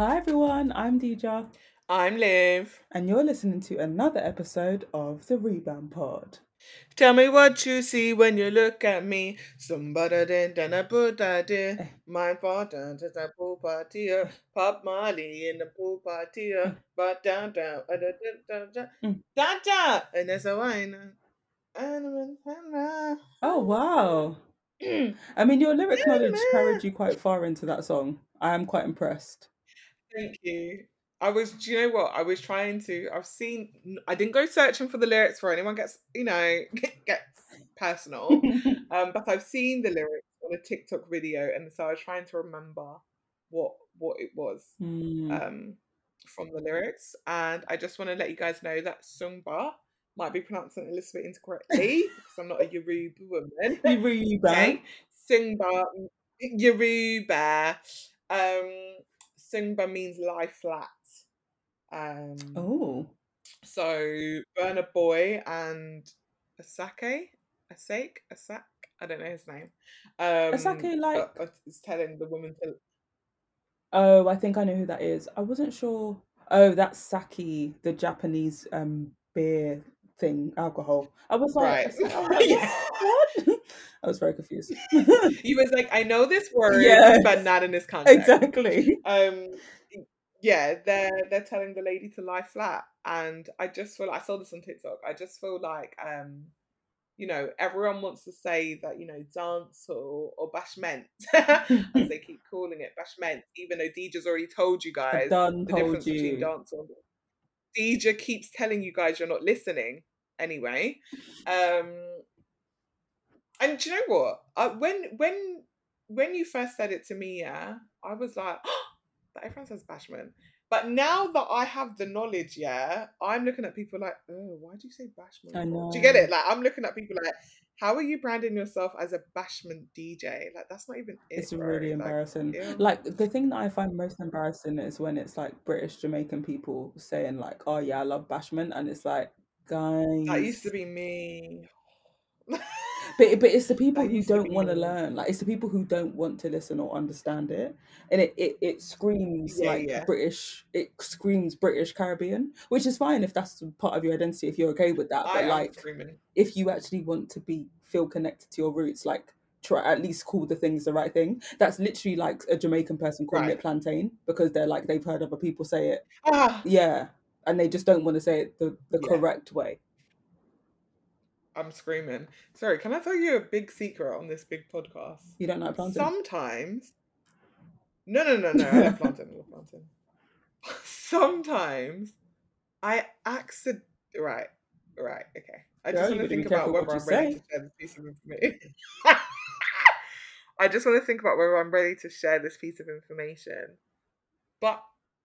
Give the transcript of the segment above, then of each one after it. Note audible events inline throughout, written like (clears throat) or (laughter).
Hi everyone, I'm Deeja, I'm Liv. and you're listening to another episode of the Rebound Pod. Tell me what you see when you look at me. Somebody then done a put idea. My partner is a pool party. Pop Molly in the pool party. But down down. da, da. And there's a wine. Oh wow! (clears throat) I mean, your lyric knowledge carried you quite far into that song. I am quite impressed. Thank you. I was, do you know what? I was trying to, I've seen, I didn't go searching for the lyrics for anyone gets, you know, (laughs) gets personal. (laughs) Um, but I've seen the lyrics on a TikTok video, and so I was trying to remember what what it was Hmm. um, from the lyrics. And I just want to let you guys know that Sungba might be pronouncing it a little bit incorrectly (laughs) because I'm not a Yoruba woman. Rebound. Okay, Sungba, Yoruba. Um, Sungba means lie flat. Um, Oh, so Burna Boy and a sake, a Asake, Asake, Asak, I don't know his name. Um, Asake, uh, like- is telling the woman to. oh, I think I know who that is. I wasn't sure. Oh, that's sake, the Japanese um beer thing, alcohol. I was like, Right. (laughs) I was like, Yeah. I was very confused. (laughs) He was like, I know this word, Yes. but not in this context. exactly. Um, yeah, they're they're telling the lady to lie flat, and I just feel I saw this on TikTok. I just feel like um, you know, everyone wants to say that you know dance or or bashment, (laughs) as they (laughs) keep calling it bashment, even though Deeja's already told you guys the difference between you. dance or Deeja keeps telling you guys you're not listening anyway. Um, and do you know what? I, when when when you first said it to me, yeah, I was like, (gasps) but everyone says bashment. But now that I have the knowledge, yeah, I'm looking at people like, oh, why do you say bashment? I for?" Do you get it? Like, I'm looking at people like, how are you branding yourself as a bashment DJ? Like, that's not even it. It's bro. really Like, embarrassing. ew. Like the thing that I find most embarrassing is when it's like British Jamaican people saying like, "Oh yeah, I love bashment," and it's like, guys, that used to be me. But but it's the people who don't want to learn. Like it's the people who don't want to listen or understand it, and it it, it screams Yeah, like yeah. British. It screams British Caribbean, which is fine if that's part of your identity. If you're okay with that, I but like screaming. if you actually want to be feel connected to your roots, like try at least call the things the right thing. That's literally like a Jamaican person calling Right. it plantain because they're like they've heard other people say it. Ah, Yeah, and they just don't want to say it the the Yeah. correct way. I'm screaming. Sorry, can I tell you a big secret on this big podcast? You don't like plantain. Sometimes, no, no, no, no. I love plantain. I love plantain. (laughs) Sometimes, I accident. Right, right, okay. I just want to think about whether what I'm ready say. to share this piece of information. (laughs) I just want to think about whether I'm ready to share this piece of information. But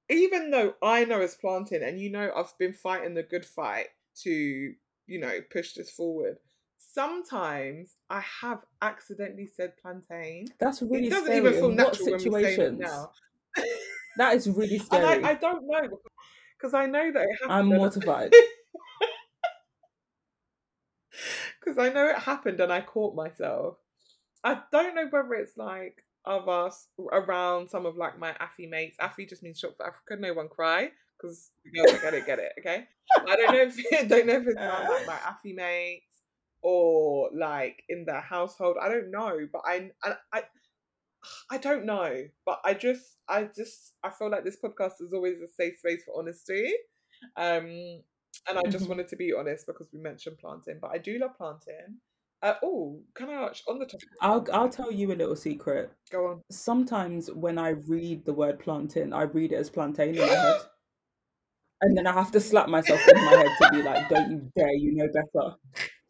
even though I know it's planting, and you know I've been fighting the good fight to, you know, push this forward. Sometimes I have accidentally said plantain. That's really it doesn't scary. even feel In what natural when we say it now. That is (laughs) really and scary. I, I don't know because I know that it happened. I'm mortified. (laughs) because I know it happened and I caught myself. I don't know whether it's like of us around some of like my Affy mates. Affy just means short for Africa. No one cry because girls don't get it, get it. Okay. I don't know if (laughs) don't know if it's around like my (laughs) Affy mates or like in the household. I don't know, but I I. I (sighs) I don't know, but I just, I just, I feel like this podcast is always a safe space for honesty. Um, and I just Mhm. wanted to be honest because we mentioned planting, but I do love planting. Uh, oh, can I ask on the topic? I'll I'll tell you a little secret. Go on. Sometimes when I read the word planting, I read it as plantain in my head. And then I have to slap myself in my head to be like, don't you dare, you know better.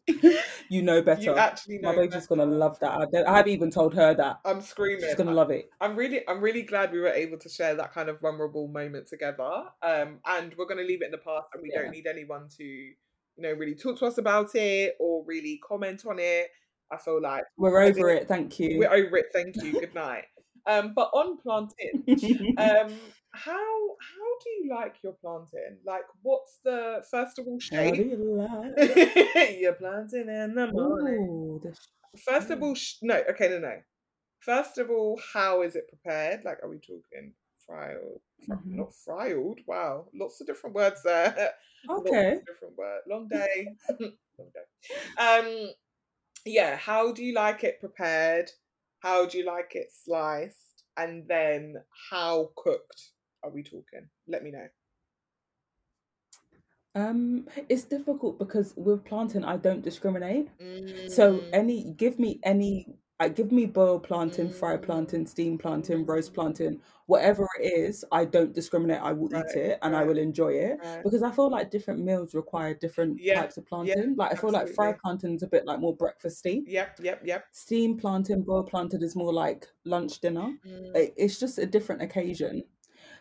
(laughs) you know better. You actually know. My baby's gonna love that. I, I, haven't even told her that. I'm screaming. She's gonna I- love it. I'm really, I'm really glad we were able to share that kind of vulnerable moment together. Um, and we're gonna leave it in the past, and we Yeah. don't need anyone to, you know, really talk to us about it or really comment on it. I feel like We're over it, thank you. we're over it. Thank you. Good night. Um, but on planting, um, (laughs) how how do you like your planting? Like, what's the first of all How do you like? (laughs) You're planting in the morning. Ooh, First of all, sh- no, okay, no, no. First of all, how is it prepared? Like, are we talking fried, Mhm. not fried. Wow, lots of different words there. (laughs) lots Okay. of different words. Long day. Long day. Um, yeah. How do you like it prepared? How do you like it sliced? And then how cooked are we talking? Let me know. Um, it's difficult because with planting, I don't discriminate. So Mm, any, give me any, uh, give me boiled plantain, fried mm, plantain, steamed plantain, roast mm. plantain, whatever it is, I don't discriminate. I will eat it and I will enjoy it right. because I feel like different meals require different Yeah, types of yeah, plantain. Like I feel like fried absolutely. plantain's a bit like more breakfasty. Yep, yep, yep. Steamed plantain, boiled plantain is more like lunch dinner. Mm. It- It's just a different occasion.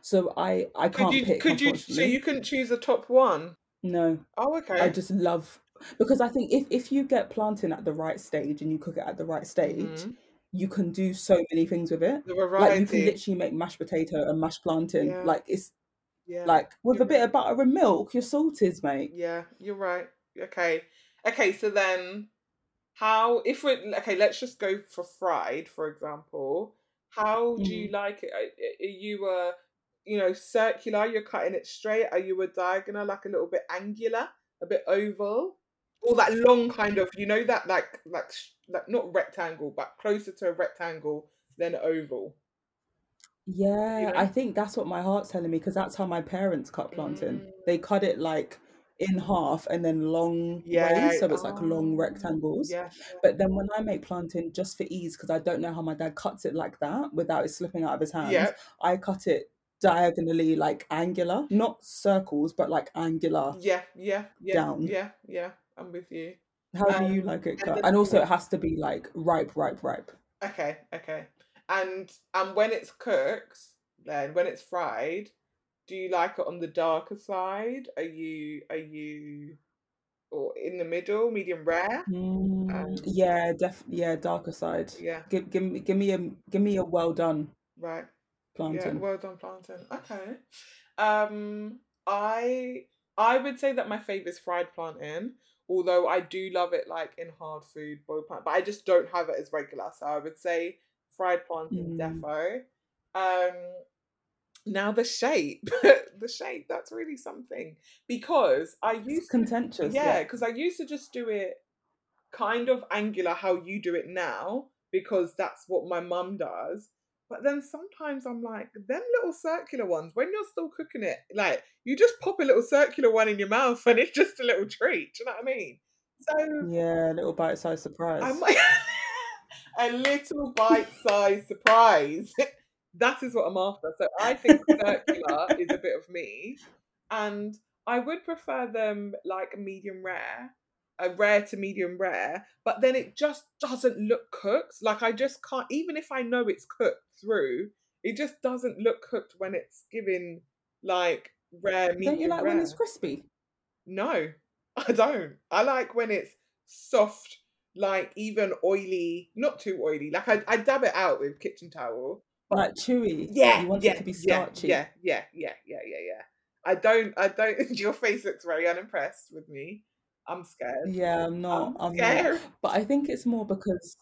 So I I Could can't you pick, could you so you couldn't choose a top one? No. Oh, okay. I just love because I think if if you get plantain at the right stage and you cook it at the right stage, hmm you can do so many things with it. Like you can literally make mashed potato and mashed plantain. Yeah, Like it's yeah. like with You're a bit right. of butter and milk, your salt is mate. Yeah, you're right. Okay. Okay, so then how if we're okay, let's just go for fried, for example. How do you Mm. like it? Are, are you a you know circular? You're cutting it straight. Are you a diagonal, like a little bit angular, a bit oval, or that long kind of you know that like like like not rectangle, but closer to a rectangle than oval. You Yeah, I think that's what my heart's telling me because that's how my parents cut planting Mm, They cut it like in half and then long yeah. ways, so it's like long Oh, rectangles. yeah. But then when I make planting just for ease, because I don't know how my dad cuts it like that without it slipping out of his hands, Yep. I cut it diagonally, like angular, not circles, but like angular Yeah. Yeah. Yeah. down. Yeah. Yeah. I'm with you. How do you Um, like it and cut? And also, it has to be like ripe, ripe, ripe. Okay, okay. And and when it's cooked, then when it's fried, do you like it on the darker side? Are you are you or in the middle, medium rare? Mm, Um, yeah, def yeah, darker side. yeah, Give, give me, give me a, give me a well done right. Yeah, plantain. well done, plantain. Okay. Um, I I would say that my favourite is fried plantain, although I do love it like in hard food, boiled plantain, but I just don't have it as regular. So I would say fried plantain Mm. defo. Um, now the shape, (laughs) the shape, that's really something because I It's used to, contentious, yeah, yeah. because I used to just do it kind of angular how you do it now because that's what my mum does. But then sometimes I'm like, them little circular ones, when you're still cooking it, like you just pop a little circular one in your mouth and it's just a little treat. Do you know what I mean? So Yeah, little bite-sized I surprise. might a little bite-sized surprise. (laughs) (laughs) that is what I'm after. So I think circular is a bit of me, and I would prefer them like medium rare, a rare to medium rare. But then it just doesn't look cooked. Like I just can't. Even if I know it's cooked through, it just doesn't look cooked when it's given like rare, Don't you medium like when it's crispy? No, (laughs) I don't. I like when it's soft, like even oily, not too oily. Like I, I dab it out with kitchen towel. But Like chewy. yeah, You want it to be yeah, starchy. yeah, yeah, yeah, yeah, yeah, yeah. I don't, I don't. (laughs) Your face looks very unimpressed with me. I'm scared. Yeah, I'm not. I'm I'm not. scared. But I think it's more because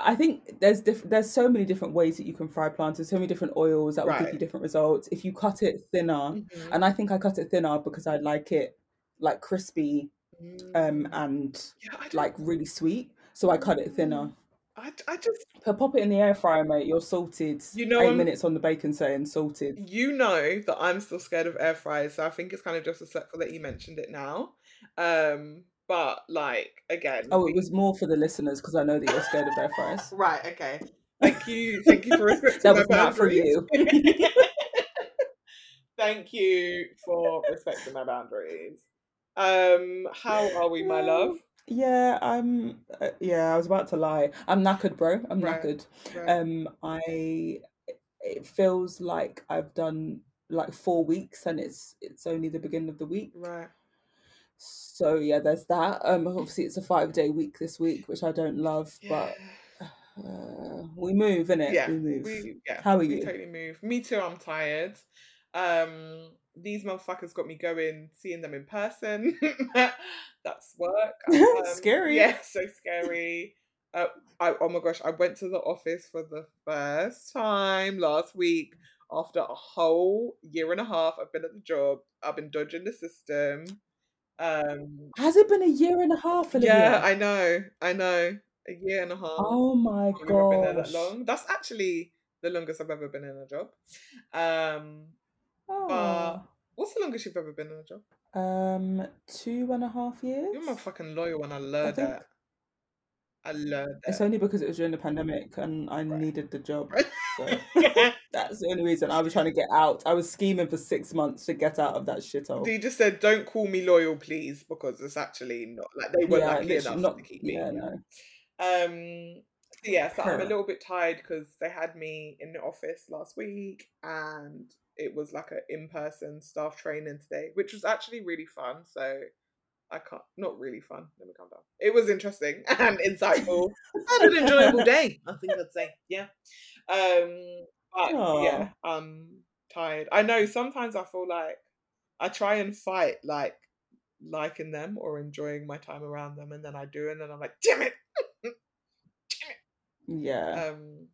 I think there's diff- there's so many different ways that you can fry plantain, so many different oils that will give you different results. If you cut it thinner, hmm and I think I cut it thinner because I like it like crispy um Mm. and Yeah, like really sweet. So I cut it thinner. Mm. I, I just, So pop it in the air fryer, mate. You're salted. you know, Eight I'm. minutes on the bacon setting, salted. You know that I'm still scared of air fryers, so I think it's kind of just respectful that you mentioned it now. Um, but like again, Oh, it was more for the listeners because I know that you're scared of air fryers. right. Okay. (laughs) Thank you. Thank you for respecting That my was not for you. (laughs) Thank you for respecting my boundaries. Um, how are we, my love? Yeah, I'm. Uh, yeah, I was about to lie. I'm knackered, bro. I'm Right, knackered. right. Um, I. It feels like I've done like four weeks, and it's it's only the beginning of the week. Right. So yeah, there's that. Um, obviously it's a five day week this week, which I don't love, Yeah. but uh, we move, innit? Yeah. We move. We yeah, How are we you? totally move. Me too, I'm tired. Um these motherfuckers got me going, seeing them in person. (laughs) That's work. (laughs) Um, Scary. yeah, (laughs) so scary. Uh, I, oh my gosh, I went to the office for the first time last week after a whole year and a half I've been at the job. I've been dodging the system. Um, Has it been a year and a half, Olivia? yeah, I know, I know. A year and a half. Oh my been there that long. That's actually the longest I've ever been in a job. Um, Oh. what's the longest you've ever been in a job? Um, two and a half years. You're my fucking lawyer when I learned think- that. I learned It's only because it was during the pandemic and I needed the job. (laughs) So (laughs) that's the only reason I was trying to get out. I was scheming for six months to get out of that shithole. They just said, "Don't call me loyal, please," because it's actually not like they weren't Yeah, lucky enough not- to keep me. yeah, no. Um. so yeah, so I'm a little bit tired because they had me in the office last week, and it was like an in-person staff training today, which was actually really fun. So I can't, not really fun. Let me calm down. It was interesting (laughs) and insightful (laughs) and an enjoyable day. I think I'd say, yeah. Um, but yeah, I'm tired. I know sometimes I feel like I try and fight like liking them or enjoying my time around them, and then I do, and then I'm like, damn it, (laughs) damn it. Yeah. Um,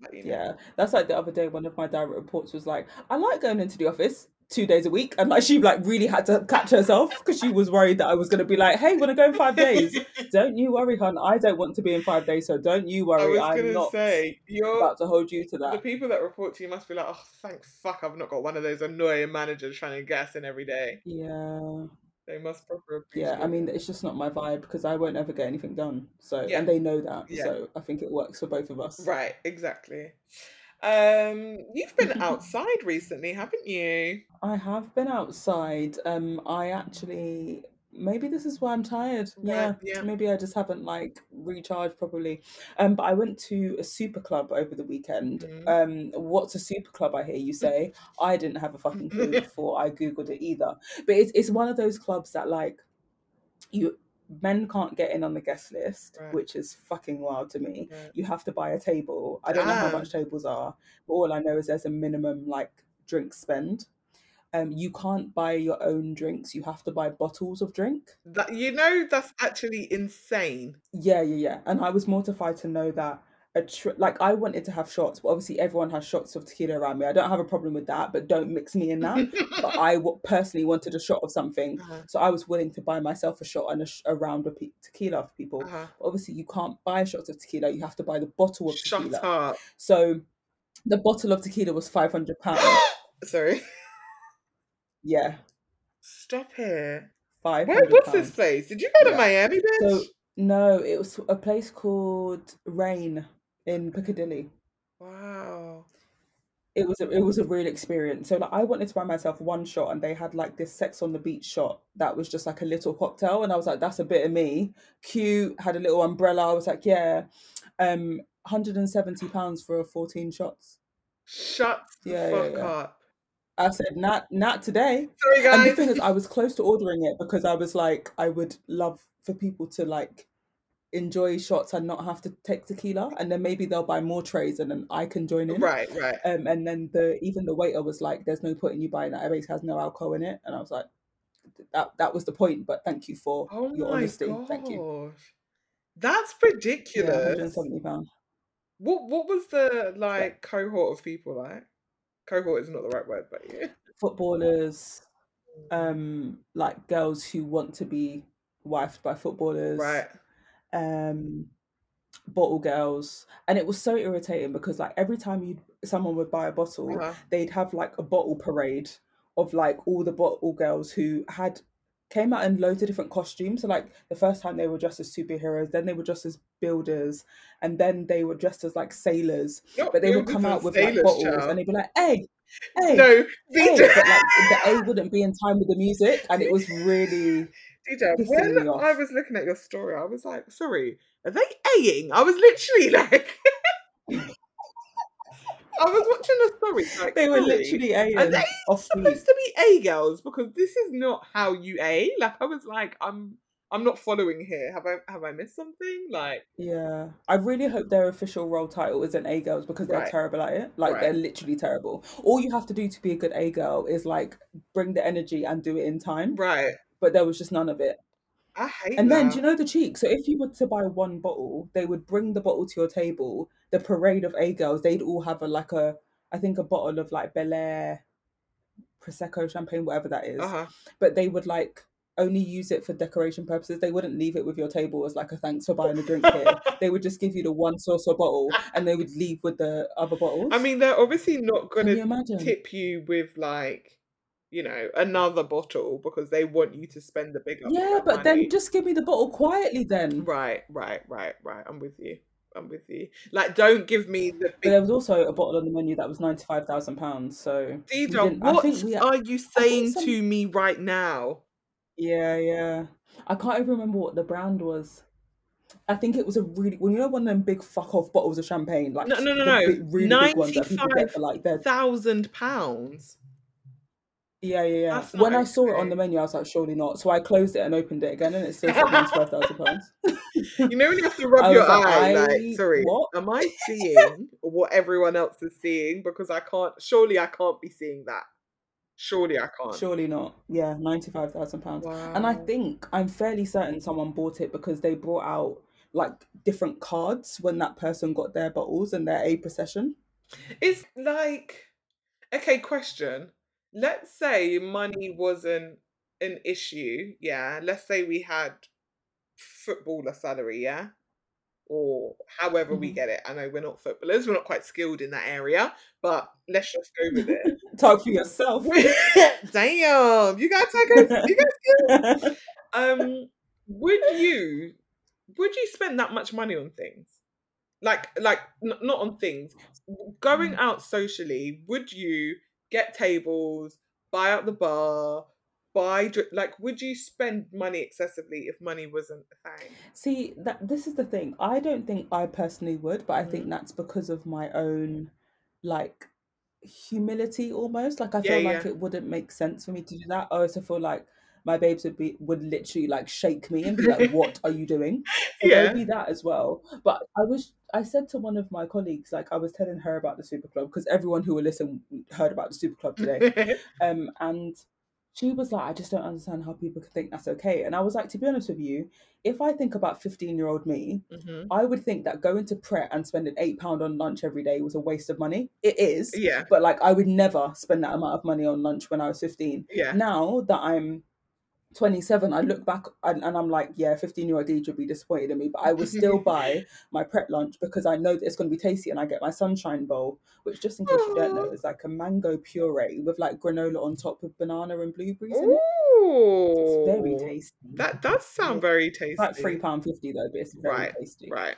but, you know. Yeah, that's like the other day. One of my direct reports was like, "I like going into the office two days a week," and like she like really had to catch herself because she was worried that I was going to be like, "Hey, want to go in five days?" (laughs) don't you worry, hon. I don't want to be in five days, so don't you worry. I'm gonna not say you're about to hold you to that the people that report to you must be like, oh, thank fuck, I've not got one of those annoying managers trying to us in every day. Yeah, They must proper yeah. I mean, it's just not my vibe because I won't ever get anything done. So, Yeah. and they know that. Yeah. So I think it works for both of us. right, exactly. Um, you've been (laughs) outside recently, haven't you? I have been outside. Um, I actually maybe this is why I'm tired. Yeah, Right, yeah. maybe I just haven't like recharged properly. Um, but I went to a super club over the weekend. Mhm. Um, what's a super club? I hear you say. I didn't have a fucking clue (laughs) before I googled it either. But it's it's one of those clubs that like you men can't get in on the guest list, Right. which is fucking wild to me. Right. You have to buy a table. I don't know how much tables are, but all I know is there's a minimum like drink spend. Um, you can't buy your own drinks. You have to buy bottles of drink. That you know that's actually insane. Yeah, yeah, yeah. And I was mortified to know that a tr- like I wanted to have shots, but obviously everyone has shots of tequila around me. I don't have a problem with that, but don't mix me in that. (laughs) but I w- personally wanted a shot of something, uh-huh. so I was willing to buy myself a shot and a, sh- a round of pe- tequila for people. Uh-huh. Obviously, you can't buy shots of tequila. You have to buy the bottle of Shut tequila. up. So the bottle of tequila was five hundred pounds. (laughs) Sorry. yeah, Stop here. five. Where was this place? Did you go to Yeah. Miami, bitch? So no, it was a place called Rain in Piccadilly. wow. It was a, it was a real experience. So like I wanted to buy myself one shot, and they had like this sex on the beach shot that was just like a little cocktail, and I was like, that's a bit of me. Cute, had a little umbrella. I was like, yeah, um, hundred and seventy pounds for fourteen shots. Shut the yeah, fuck yeah. up. I said, not not today. Sorry, And the thing is, I was close to ordering it because I was like, I would love for people to like enjoy shots and not have to take tequila, and then maybe they'll buy more trays and then I can join in. right, right. Um, and then the even the waiter was like, "There's no point in you buying that. It basically has no alcohol in it." And I was like, "That that was the point." But thank you for Oh your honesty. gosh. Thank you. That's Yeah, ridiculous. 170 pounds. What what was the like cohort of people like? Cohort is not the right word, but yeah. Footballers, um, like girls who want to be wifed by footballers. Right. Um bottle girls and it was so irritating because like every time you someone would buy a bottle Uh-huh. they'd have like a bottle parade of like all the bottle girls who had came out in loads of different costumes so like the first time they were dressed as superheroes then they were dressed as builders and then they were dressed as like sailors Not but they would come out with like bottles child. and they'd be like hey hey No, hey but like the a wouldn't be in time with the music and it was really Pissing when. I was looking at your story, I was like, sorry, are they A-ing? I was literally (laughs) like I was watching the story, like they were literally Are a they off beat. supposed to be A girls? Because this is not how you A. Like I was like, I'm I'm not following here. Have I have I missed something? Like Yeah, I really hope their official role title isn't A girls because they're Right. terrible at it. Like they're literally terrible. All you have to do to be a good A girl is like bring the energy and do it in time. right. But there was just none of it. I hate And then do you know the cheek? So if you were to buy one bottle, they would bring the bottle to your table. The parade of A girls, they'd all have a like a I think a bottle of like Belaire prosecco champagne, whatever that is. Uh-huh. But they would like only use it for decoration purposes. They wouldn't leave it with your table as like a thanks for buying a drink here. (laughs) they would just give you the one saucer bottle and they would leave with the other bottles. I mean, they're obviously not going to tip you with like, you know, another bottle because they want you to spend the bigger. Yeah, but money. then just give me the bottle quietly then. Right, right, right, right. I'm with you. I'm with you. Like, don't give me the But big. there was also a bottle on the menu that was ninety five thousand pounds. So Deidre. What we. are you saying some- to me right now? Yeah, yeah. I can't even remember what the brand was. I think it was a really well, you know, one of them big fuck off bottles of champagne, like No, no, no, no. really big ones that people get for like Thousand pounds. Yeah, yeah, yeah. That's When I saw it on the menu, I was like, surely not. So I closed it and opened it again, and it still said (laughs) five thousand pounds. You know when you have to rub your like, eye, like, sorry, what? am I (laughs) seeing what everyone else is seeing? Because I can't. Surely I can't be seeing that. Surely I can't. Surely not. Yeah, ninety five thousand pounds. And I think I'm fairly certain someone bought it because they brought out like different cards when that person got their bottles and their A procession. It's like, okay, question. Let's say money wasn't an issue. Yeah. Let's say we had footballer salary. Yeah. Or however we Mhm. get it. I know we're not footballers. We're not quite skilled in that area, but let's just go with it. (laughs) Talk for yourself. (laughs) Damn, you guys are good. You guys good. (laughs) Um, would you would you spend that much money on things? Like like n- not on things. Going Mm. out socially, would you get tables, buy out the bar, buy like would you spend money excessively if money wasn't a thing? See that this is the thing. I don't think I personally would, but I Mhm. think that's because of my own like humility almost. Like I Yeah, feel like yeah. it wouldn't make sense for me to do that. I also feel like my babes would be would literally like shake me and be like, (laughs) "What are you doing?" So Yeah. maybe that as well. But I was I said to one of my colleagues, like I was telling her about the super club because everyone who will listen heard about the super club today. (laughs) Um, and she was like, I just don't understand how people can think that's okay. And I was like, to be honest with you, if I think about 15 year old me, Mhm. I would think that going to Pret and spending eight pound on lunch every day was a waste of money. It is, Yeah, but like I would never spend that amount of money on lunch when I was 15. yeah. Now that I'm 27, I look back and, and I'm like, yeah, 15 year old Deidre would be disappointed in me, but I would still (laughs) buy my Pret lunch because I know that it's going to be tasty and I get my sunshine bowl, which just in case you don't know is like a mango puree with like granola on top with banana and blueberries in it. It's very tasty. that does sound very It's like tasty. three pound fifty though, but it's very Right, tasty. right.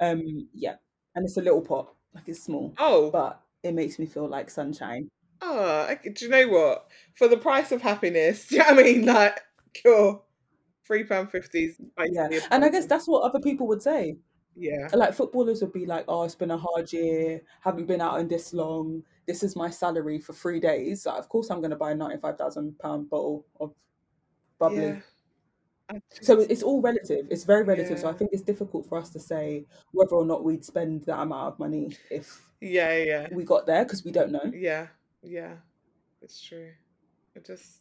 Um, yeah, and it's a little pot, like it's small, Oh, but it makes me feel like sunshine. Ah, oh, okay, do you know what? For the price of happiness, (laughs) do you know what I mean? Like, cool. Three pound fifty is Yeah, and I guess that's what other people would say. Yeah, Like footballers would be like, "Oh, it's been a hard year. Haven't been out in this long. This is my salary for three days. Like, of course, I'm going to buy a ninety-five thousand pound bottle of bubbly." yeah. I So it's all relative. It's very relative. So I think it's difficult for us to say whether or not we'd spend that amount of money if yeah, yeah, we got there because we don't know. yeah, yeah. It's true. It just,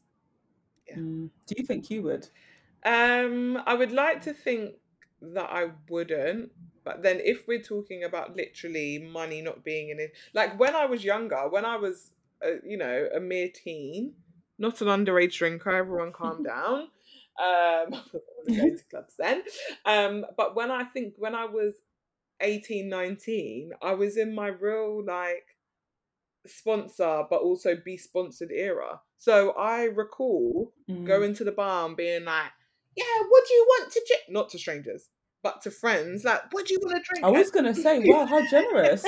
yeah. Mm. Do you think you would? Um, I would like to think that I wouldn't, but then if we're talking about literally money not being in it, like when I was younger, when I was, uh, you know, a mere teen, not an underage drinker, everyone calm (laughs) down. Um, (laughs) going to clubs then. Um, but when I think when I was 18, 19, I was in my real like sponsor, but also be sponsored era. So I recall Mm. going to the bar and being like, yeah, what do you want to drink? Not to strangers, but to friends. Like, what do you want to drink? I was gonna say, (laughs) wow, how generous.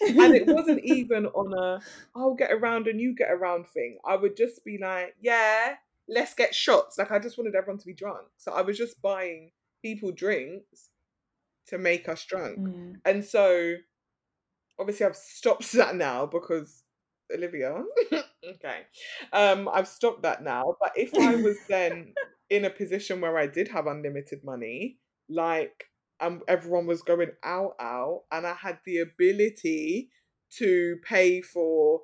and it (laughs) wasn't even on a I'll get around and you get around thing. I would just be like, yeah, let's get shots. Like I just wanted everyone to be drunk. So I was just buying people drinks to make us drunk. Mm. And so obviously I've stopped (laughs) that now because Olivia. (laughs) okay. Um I've stopped that now. But if I was (laughs) then in a position where I did have unlimited money, like um everyone was going out out and I had the ability to pay for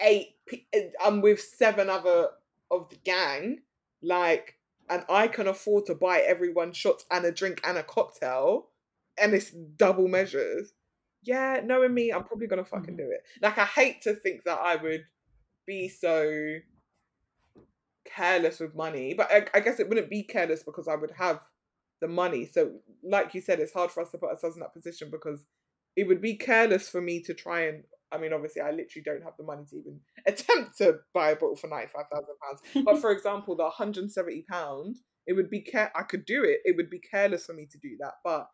eight pe- I'm with seven other of the gang, like and I can afford to buy everyone shots and a drink and a cocktail and it's double measures yeah, knowing me, I'm probably gonna fucking Mhm. do it. Like I hate to think that I would be so careless with money, but I, I guess it wouldn't be careless because I would have the money. So, like you said, it's hard for us to put ourselves in that position because it would be careless for me to try and. I mean, obviously, I literally don't have the money to even (laughs) attempt to buy a bottle for ninety five thousand pounds. But for (laughs) example, the one hundred and seventy pound, it would be care. I could do it. It would be careless for me to do that. But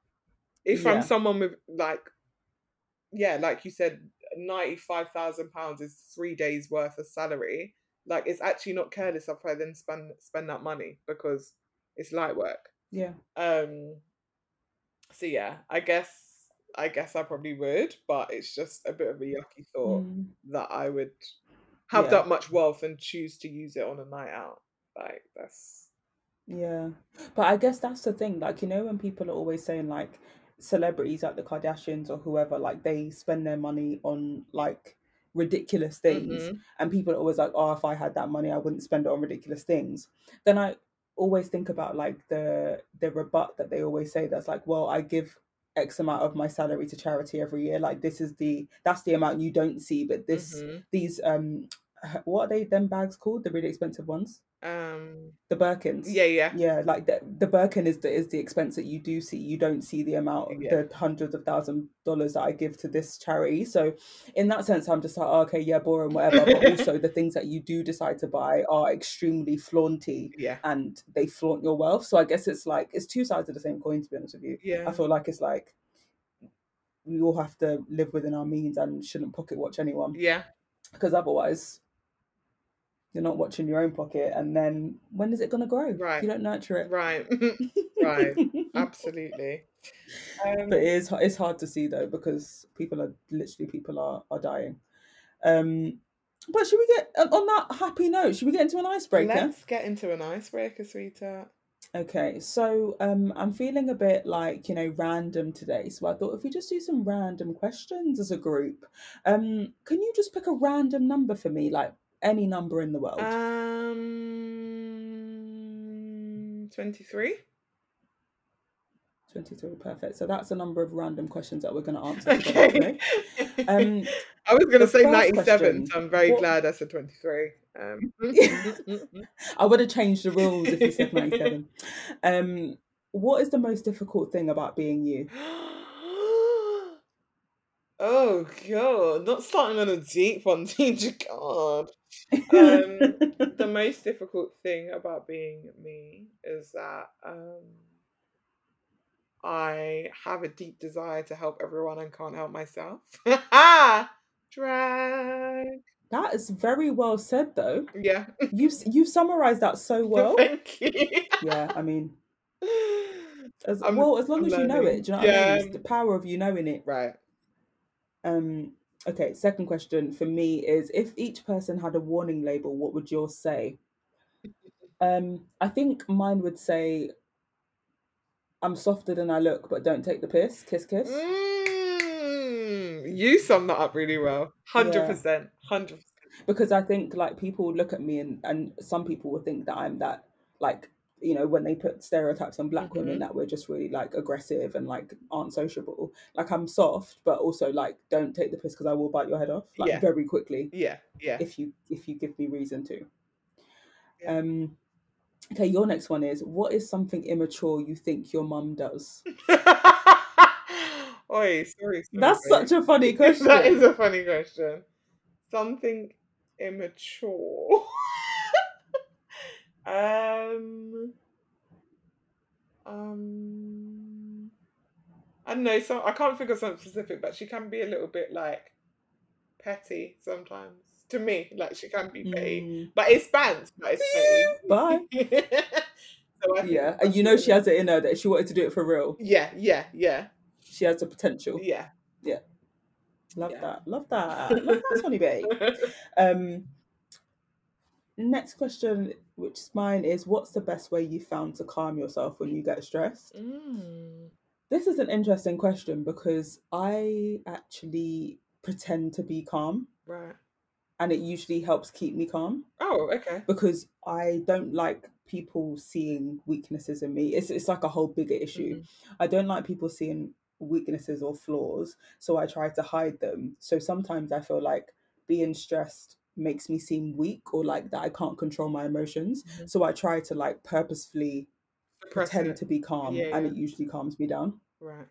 if Yeah. I'm someone with like, yeah, like you said, ninety five thousand pounds is three days worth of salary. Like it's actually not careless if I then spend spend that money because it's light work. yeah. Um. So yeah, I guess I guess I probably would, but it's just a bit of a yucky thought Mm. that I would have Yeah. that much wealth and choose to use it on a night out. Like that's Yeah. But I guess that's the thing. Like, you know, when people are always saying, like, celebrities like the Kardashians or whoever, like, they spend their money on, like, ridiculous things. Mhm. And people are always like, oh, if I had that money, I wouldn't spend it on ridiculous things. Then I always think about, like, the the rebut that they always say that's like, well, I give X amount of my salary to charity every year. Like, this is the, that's the amount you don't see. But this, Mhm. these, um, what are they, them bags called? The really expensive ones? Um The Birkins. yeah yeah Yeah, like the the Birkin is the is the expense that you do see. You don't see the amount of Yeah. the hundreds of thousand dollars that I give to this charity. So in that sense, I'm just like, oh, okay, yeah, boring, whatever. But also (laughs) the things that you do decide to buy are extremely flaunty yeah and they flaunt your wealth. So I guess it's like it's two sides of the same coin to be honest with you. yeah I feel like it's like we all have to live within our means and shouldn't pocket watch anyone yeah because otherwise you're not watching your own pocket and then when is it going to grow Right. you don't nurture it right (laughs) right absolutely. Um, but it is it's hard to see though because people are literally people are are dying um but should we get on on that happy note should we get into an icebreaker let's get into an icebreaker, sweetheart. okay so um i'm feeling a bit like you know random today so i thought if we just do some random questions as a group um can you just pick a random number for me like any number in the world Um, twenty-three. 23 perfect so that's a number of random questions that we're going (laughs) to answer Okay. today. Um, (laughs) I was going to say ninety-seven, question, so I'm very what- glad I said twenty-three. Um, (laughs) I would have changed the rules if you said 97. Um, what is the most difficult thing about being you? (gasps) oh god, not starting on a deep one, teacher. God. Um, the (laughs) most difficult thing about being me is that um, I have a deep desire to help everyone and can't help myself. (laughs) Drag. that is very well said, though. Yeah. You you summarized that so (laughs) well. Thank you. Yeah, I mean, as I'm- well as long I'm as you know it. Do you know what I mean? It's the power of you knowing it. right. Um. Okay. Second question for me is: If each person had a warning label, what would yours say? Um. I think mine would say, "I'm softer than I look, but don't take the piss." Kiss, kiss. Mm, you summed that up really well. Hundred percent. 100%. because I think like people would look at me and and some people would think that I'm that like you know when they put stereotypes on black women Mhm. that we're just really like aggressive and like aren't sociable. Like I'm soft, but also like don't take the piss because I will bite your head off like Yeah. very quickly Yeah. Yeah. if you if you give me reason to. Yeah. Um. Okay, your next one is what is something immature you think your mum does? (laughs) Oi, sorry. That's such a funny question. (laughs) that is a funny question. Something immature. (laughs) um. Um. I don't know. So I can't think of something specific, but she can be a little bit like petty sometimes. To me, like she can be petty, Mm, but it's banned. But it's petty. (laughs) bye. (laughs) so I Yeah, and you know she has it in her that she wanted to do it for real. Yeah, yeah, yeah, She has the potential. Yeah, yeah. Love Yeah. that. Love that. (laughs) Love that, Sonny Bay. Um, next question, which is mine, is what's the best way you found to calm yourself when you get stressed? Mm. This is an interesting question because I actually pretend to be calm Right. and it usually helps keep me calm Oh, okay. because I don't like people seeing weaknesses in me. It's, it's like a whole bigger issue. Mhm. I don't like people seeing weaknesses or flaws, so I try to hide them. So sometimes I feel like being stressed makes me seem weak or like that I can't control my emotions. Mm-hmm. So I try to like purposefully Suppress pretend it. to be calm Yeah, and yeah. it usually calms me down. Right.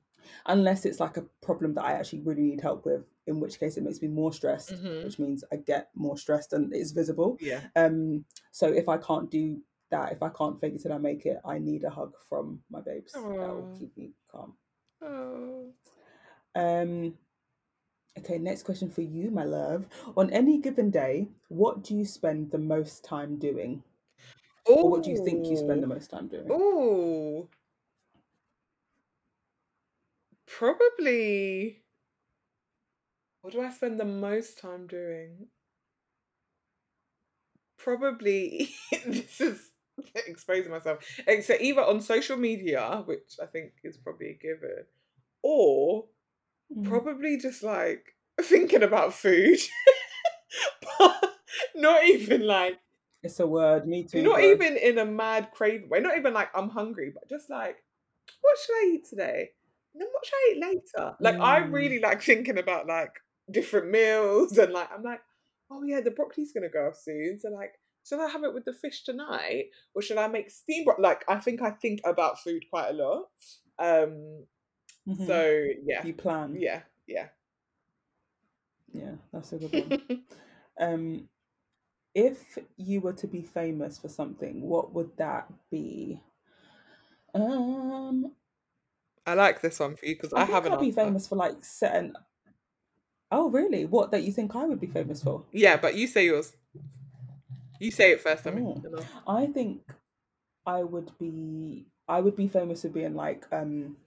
Unless it's like a problem that I actually really need help with, in which case it makes me more stressed, Mhm. which means I get more stressed and it's visible. Yeah. Um, so if I can't do that, if I can't fake it till I make it, I need a hug from my babes. That will keep me calm. Oh. Um, okay, next question for you, my love. On any given day, what do you spend the most time doing? Or what do you think you spend the most time doing? Oh. Probably. What do I spend the most time doing? Probably. (laughs) this is exposing myself. Except either on social media, which I think is probably a given, or Mm. probably just like (laughs) thinking about food. (laughs) but not even like It's a word, me too. not bro. even in a mad craving way. Not even like I'm hungry, but just like, what should I eat today? And then what should I eat later? Like I Mm. really like thinking about like different meals and like I'm like, oh yeah, the broccoli's gonna go off soon. So like, should I have it with the fish tonight, or should I make steam bro-? Like I think I think about food quite a lot. Um. Mhm. So yeah, you plan. yeah, yeah. Yeah, that's a good one. (laughs) um, if you were to be famous for something, what would that be? Um, I like this one for you because I, I, have an I'd be famous for like certain. Oh, really? What that you think I would be famous for? Yeah, but you say yours. You say it first. I mean, Oh. I think I would be. I would be famous for being like um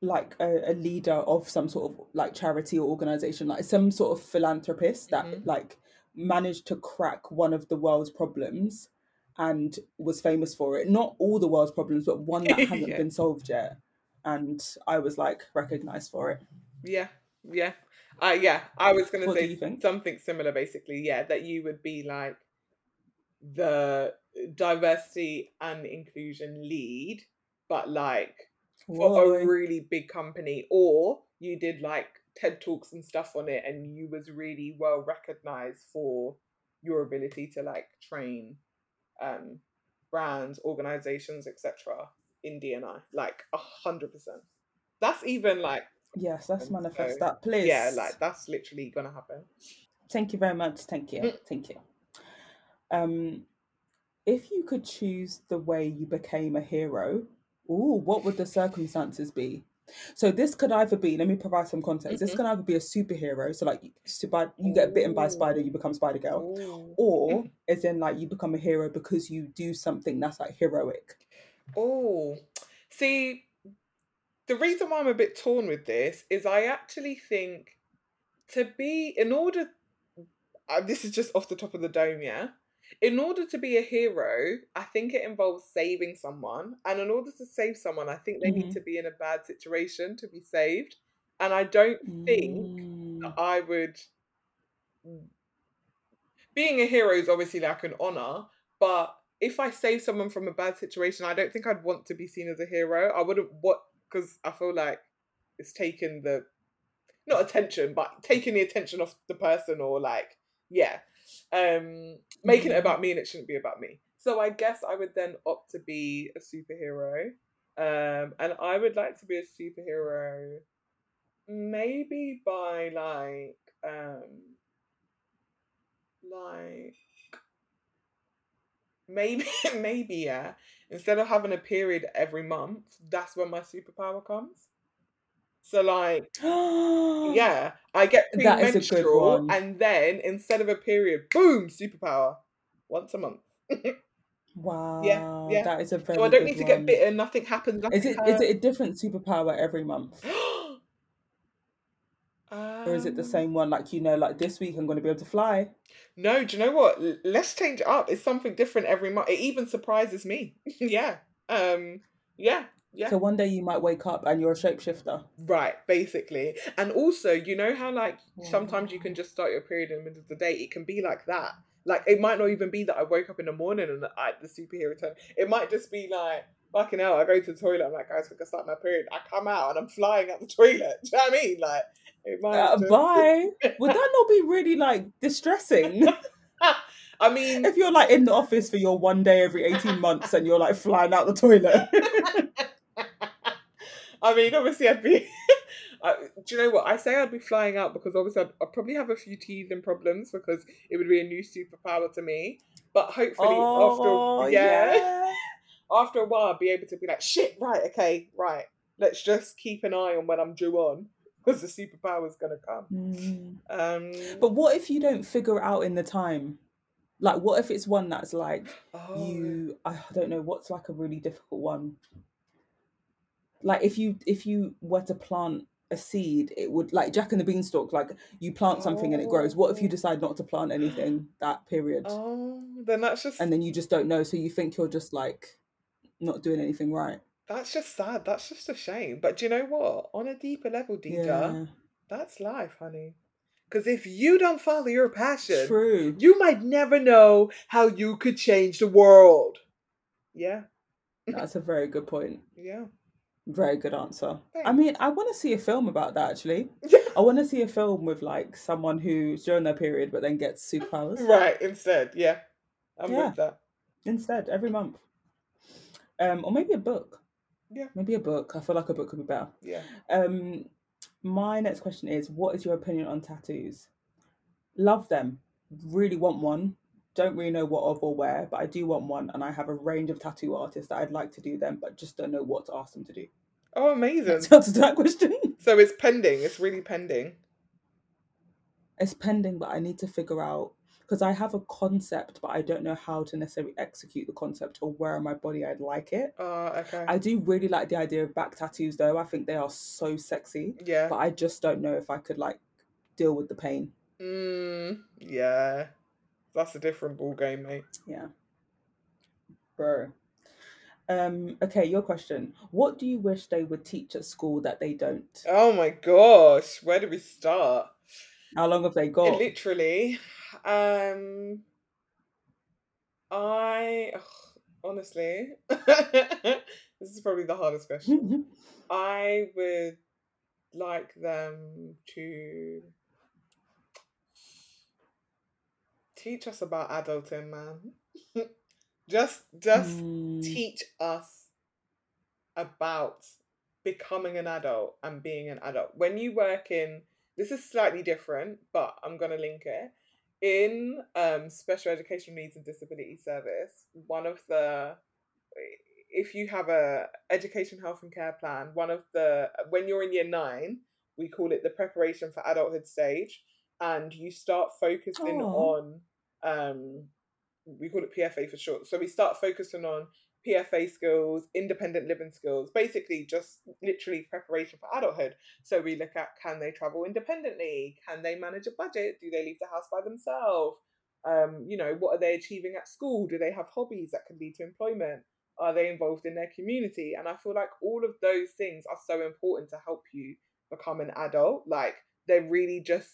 like a, a leader of some sort of like charity or organization, like some sort of philanthropist that Mhm. like managed to crack one of the world's problems and was famous for it. Not all the world's problems, but one that (laughs) hasn't Yeah. been solved yet. And I was like recognized for it. Yeah, yeah. Uh, yeah, I was going to What say something similar, basically. Yeah, that you would be like the diversity and inclusion lead, but like for Whoa. a really big company, or you did like TED Talks and stuff on it, and you was really well recognized for your ability to like train um, brands, organizations, etc. in D&I, like a hundred percent. That's even like Yes, And manifest so, that, please. yeah, like that's literally gonna happen. Thank you very much. Thank you. Mm. Thank you. Um, if you could choose the way you became a hero, ooh, what would the circumstances be? So this could either be. Let me provide some context. This Mhm. could either be a superhero. So like, Spi- you get bitten by a spider, you become Spider Girl, Ooh. or (laughs) as in like you become a hero because you do something that's like heroic. Oh, see, the reason why I'm a bit torn with this is I actually think to be, in order, uh, this is just off the top of the dome, yeah. In order to be a hero, I think it involves saving someone. And in order to save someone, I think they need Mhm. to be in a bad situation to be saved. And I don't think Mm. that I would. Being a hero is obviously like an honor, but if I save someone from a bad situation, I don't think I'd want to be seen as a hero. I wouldn't what because I feel like it's taken the not attention, but taking the attention off the person or like yeah, um, making it about me and it shouldn't be about me. So I guess I would then opt to be a superhero, um, and I would like to be a superhero maybe by like um like maybe (laughs) maybe yeah. Instead of having a period every month that's when my superpower comes so like (gasps) yeah i get That is a good premenstrual one. and then instead of a period boom superpower once a month (laughs) Wow. yeah. yeah. That is a very so i don't need to one. get bitten nothing happens nothing Is it is it a different superpower every month? (gasps) Or is it the Um, same one like you know, like this week I'm gonna be able to fly? No, do you know what? Let's change it up. It's something different every month. It even surprises me. (laughs) yeah. Um. Yeah. Yeah. So one day you might wake up and you're a shapeshifter. Right. Basically, and also, you know how like sometimes you can just start your period in the middle of the day. It can be like that. Like it might not even be that I woke up in the morning and I the superhero turn. It might just be like fucking hell, I go to the toilet, I'm like, guys, I can start my period. I come out and I'm flying out the toilet. (laughs) Do you know what I mean? Like, it might Uh, just- bye. (laughs) Would that not be really like distressing? (laughs) I mean, if you're like in the office for your one day every 18 months and you're like flying out the toilet. I mean, obviously, I'd be. (laughs) I, do you know what? I say I'd be flying out because obviously I'd, I'd probably have a few teething problems because it would be a new superpower to me. But hopefully, oh, after yeah, (laughs) after a while, I'd be able to be like, shit, right, okay, right. Let's just keep an eye on when I'm due on because the superpower is gonna come. Mm. Um, But what if you don't figure it out in the time? Like, what if it's one that's like oh, you? I don't know what's like a really difficult one. Like if you if you were to plant a seed, it would like Jack and the Beanstalk. Like you plant something and it grows. What if you Oh. decide not to plant anything that period, Oh, then that's just and then you just don't know? So you think you're just like not doing anything right. that's just sad. That's just a shame. But do you know what? On a deeper level, Deeja, Yeah, that's life, honey. Because if you don't follow your passion, true. you might never know how you could change the world. Yeah, That's a very good point. yeah. Very good answer. I mean, I want to see a film about that actually. (laughs) I want to see a film with like someone who's during their period but then gets superpowers right, instead, yeah. I'm Yeah. with that. instead every month. Um, or maybe a book. Yeah. Maybe a book. I feel like a book could be better. Yeah. Um, my next question is: What is your opinion on tattoos? Love them. Really want one. Don't really know what of or where, but I do want one, and I have a range of tattoo artists that I'd like to do them, but just don't know what to ask them to do. Oh, amazing. The answer that question. (laughs) So it's pending. It's really pending. it's pending, but I need to figure out because I have a concept, but I don't know how to necessarily execute the concept or where on my body I'd like it. Oh, okay. I do really like the idea of back tattoos, though. I think they are so sexy, yeah. but I just don't know if I could like deal with the pain. Mm, yeah. That's a different ball game, mate. Yeah, bro. Um. Okay, your question. What do you wish they would teach at school that they don't? Oh my gosh, where do we start? How long have they got? literally, um, I ugh, honestly, (laughs) this is probably the hardest question. (laughs) I would like them to teach us about adulting, man. (laughs) just, just Mm, teach us about becoming an adult and being an adult. When you work in this is slightly different, but I'm gonna link it. In um, special education needs and disability service, one of the if you have a education health and care plan, one of the when you're in year nine, we call it the preparation for adulthood stage, and you start focusing Aw. on um we call it PFA for short. So we start focusing on PFA skills, independent living skills, basically just literally preparation for adulthood. So we look at can they travel independently? Can they manage a budget? Do they leave the house by themselves? Um, you know, what are they achieving at school? Do they have hobbies that can lead to employment? Are they involved in their community? And I feel like all of those things are so important to help you become an adult. Like they're really just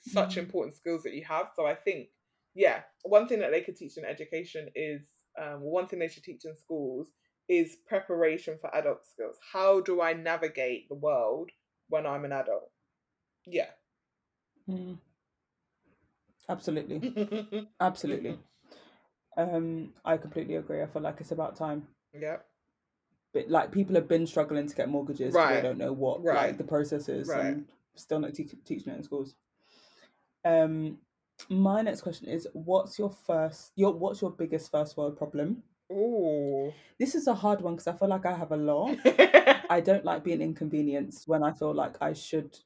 such Mm. important skills that you have. So I think, yeah, one thing that they could teach in education is um, one thing they should teach in schools is preparation for adult skills. How do I navigate the world when I'm an adult? Yeah. mm. Absolutely. (laughs) Absolutely. Um, I completely agree. I feel like it's about time. yeah. But like people have been struggling to get mortgages. Right. they don't know what Right. like the process is, Right. and still not te- teaching it in schools. Um, my next question is: What's your first? Your what's your biggest first world problem? Ooh. This is a hard one because I feel like I have a lot. (laughs) I don't like being inconvenienced when I feel like I should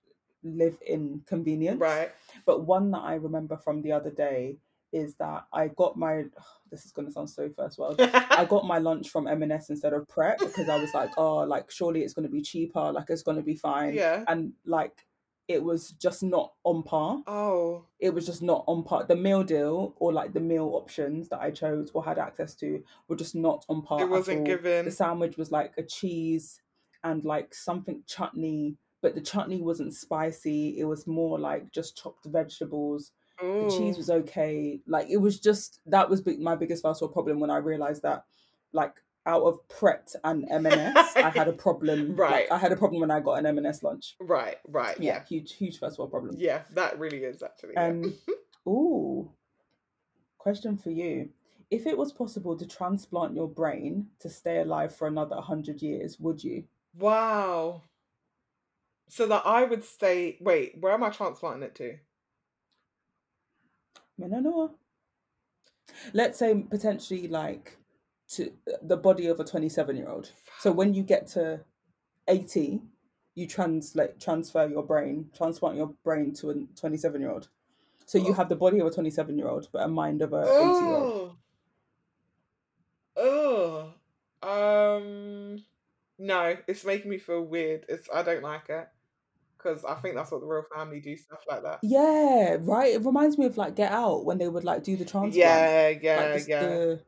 live in convenience. right. But one that I remember from the other day is that I got my. This is gonna sound so first world. (laughs) I got my lunch from M&S instead of Pret because I was like, oh, like surely it's gonna be cheaper, like it's gonna be fine. yeah. And like, it was just not on par. Oh. It was just not on par. The meal deal or like the meal options that I chose or had access to were just not on par. It wasn't given. The sandwich was like a cheese and like something chutney, but the chutney wasn't spicy. It was more like just chopped vegetables. The cheese was okay. Like it was just that was big, my biggest first problem when I realized that like out of Pret and M&S, I had a problem. (laughs) Right. Like, I had a problem when I got an M&S lunch. Right, right, Yeah, yeah. huge, huge first world problem. Yeah, that really is actually. yeah. Um, (laughs) ooh. Question for you. If it was possible to transplant your brain to stay alive for another 100 years, would you? wow. So that I would stay. Wait, where am I transplanting it to? I. Let's say potentially like to the body of a 27 year old. So when you get to 80, you translate transfer your brain, transplant your brain to a 27 year old. So you Oh. have the body of a 27 year old, but a mind of a 80 year old. Oh. Um. No, it's making me feel weird. It's I don't like it because I think that's what the royal family do stuff like that. Yeah, right. It reminds me of like Get Out when they would like do the transplant. Yeah, like yeah, this, yeah. the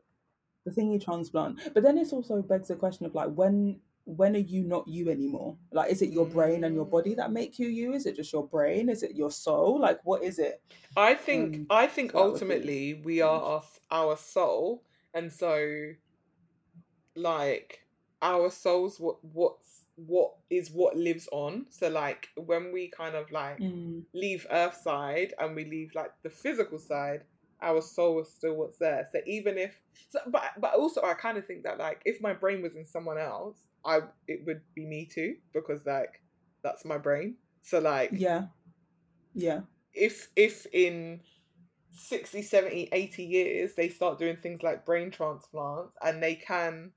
the thingy transplant. But then it's also begs the question of like when when are you not you anymore? Like is it your brain and your body that make you you? Is it just your brain? Is it your soul? Like what is it? I think Um, I think so that would be ultimately we are our, our soul, and so like our souls what what's what is what lives on. So like when we kind of like Mm, leave Earth side and we leave like the physical side, our soul is still what's there. So even if so, but but also I kind of think that like if my brain was in someone else, I it would be me too because like that's my brain. So like yeah. Yeah. if if in 60 70 80 years they start doing things like brain transplants and they can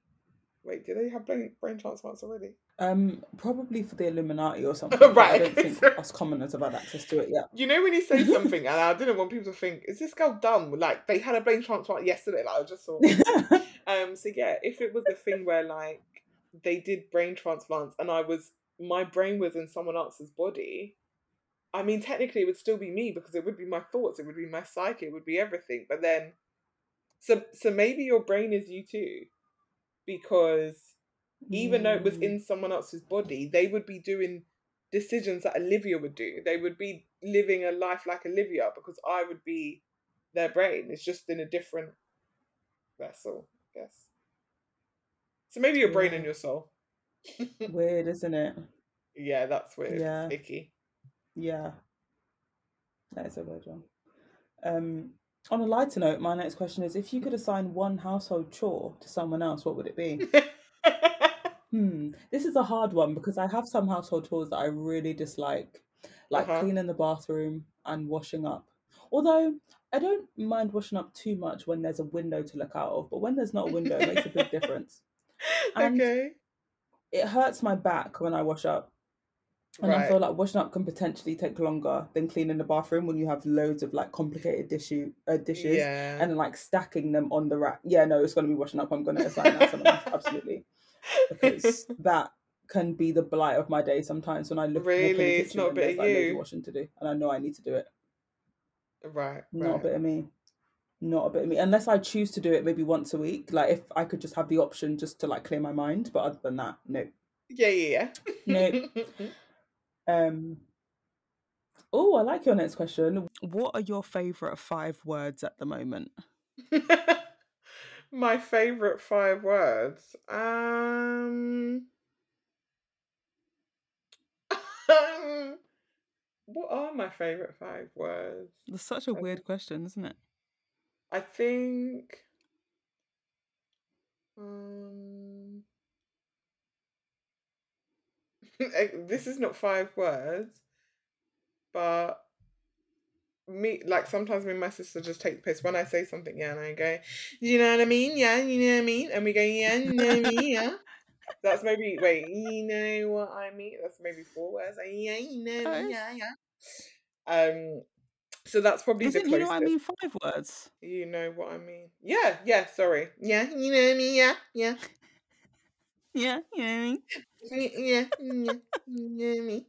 wait do they have brain, brain transplants already Um probably for the Illuminati or (laughs) something. but I Right, don't think us commoners have had access to it yet. you know when you say (laughs) something and i didn't want people to think is this girl dumb like they had a brain transplant yesterday like i just saw. (laughs) um so yeah if it was a thing where like they did brain transplants and i was my brain was in someone else's body i mean technically it would still be me because it would be my thoughts it would be my psyche it would be everything but then so so maybe your brain is you too because even though it was Mm, in someone else's body they would be doing decisions that olivia would do they would be living a life like olivia because i would be their brain it's just in a different vessel i guess so maybe your brain and your soul (laughs) weird, isn't it? yeah that's weird Yeah. it's icky Yeah. That is a weird one. Um, on a lighter note, my next question is if you could assign one household chore to someone else, what would it be? (laughs) Hmm. This is a hard one because I have some household chores that I really dislike, like Uh-huh. cleaning the bathroom and washing up. Although I don't mind washing up too much when there's a window to look out of, but when there's not a window, it makes a big difference. (laughs) And okay It hurts my back when I wash up. And I right feel like washing up can potentially take longer than cleaning the bathroom when you have loads of like complicated dishes, uh, dishes yeah and like stacking them on the rack. Yeah, no, it's going to be washing up. I'm going to assign that to someone else, (laughs) absolutely, because (laughs) that can be the blight of my day sometimes when I look walk in the Really? It's not a bit there's of like loads of you? washing to do, and I know I need to do it. right Not a bit of me. Not a bit of me. Unless I choose to do it maybe once a week. Like if I could just have the option just to like clear my mind, but other than that, no. Yeah yeah yeah No. (laughs) Um. Oh, I like your next question. What are your favorite five words at the moment? (laughs) my favorite five words um what are my favorite five words That's such a I weird question, isn't it? I think um (laughs) eh, this is not five words, but me like sometimes me and my sister just take the piss when I say something, yeah, and I go, you know what I mean? Yeah, you know what I mean? And we go, yeah, you know what I mean? Yeah. That's maybe wait, you know what I mean? That's maybe four words. Like, yeah, you know I Yeah, yeah. Um so that's probably the Isn't you know what I mean? Five words. You know what I mean? Yeah, yeah, sorry. Yeah, you know what I mean? Yeah, yeah. Yeah, you know what I mean. Yeah, yeah, yeah, you know what I mean?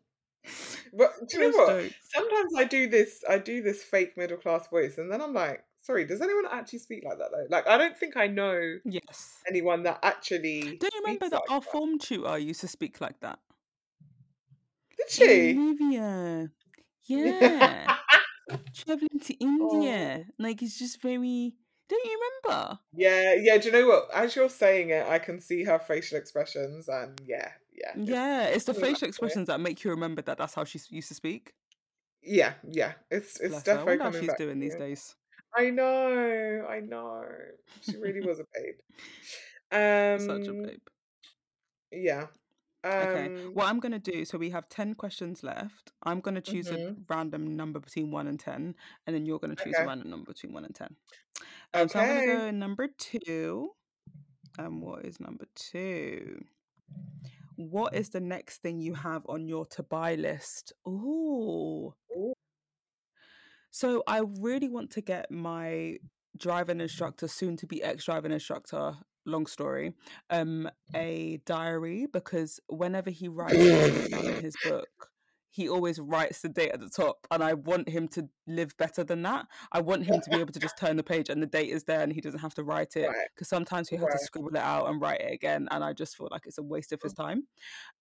But (laughs) do you know what? dope. Sometimes I do this I do this fake middle class voice and then I'm like, sorry, does anyone actually speak like that though? Like I don't think I know Yes. anyone that actually Don't you remember that like our that. form tutor used to speak like that? Did she? Olivia. Yeah. (laughs) Traveling to Oh. India. Like it's just very Don't you remember? Yeah, yeah. Do you know what? As you're saying it, I can see her facial expressions, and yeah, yeah, it's Yeah, it's the facial expressions that make you remember that that's how she used to speak. Yeah, yeah. It's it's Bless her. I definitely wonder how she's doing these days. I know, I know. She really was a babe. (laughs) Such a Um, babe. yeah. Okay, Um, what I'm gonna do, so we have 10 questions left. I'm gonna choose a mhm. random number between 1 and 10, and then you're gonna choose a random number between 1 and 10. Um, so I'm gonna Okay. go number two. And what is number two? What is the next thing you have on your to buy list? Ooh. Ooh. So I really want to get my driving instructor, soon to be ex driving instructor, long story, um, a diary because whenever he writes in his (laughs) book, he always writes the date at the top. And I want him to live better than that. I want him to be able to just turn the page and the date is there and he doesn't have to write it. Right, Because sometimes you have to scribble it out and write it again. And I just feel like it's a waste of his time.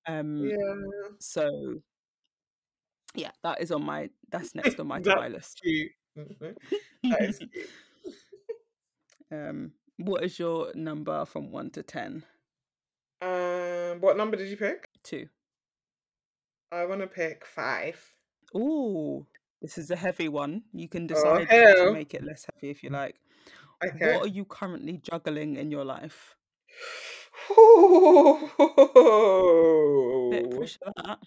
Um, Yeah, so yeah, that is on my that's next on my to (laughs) that's buy list. cute. Mhm. That is (laughs) cute. um, what is your number from one to ten? Um, what number did you pick? Two. I want to pick five. Ooh, this is a heavy one. You can Oh decide to make it less heavy if you mm. like. Okay. What are you currently juggling in your life? Bit that.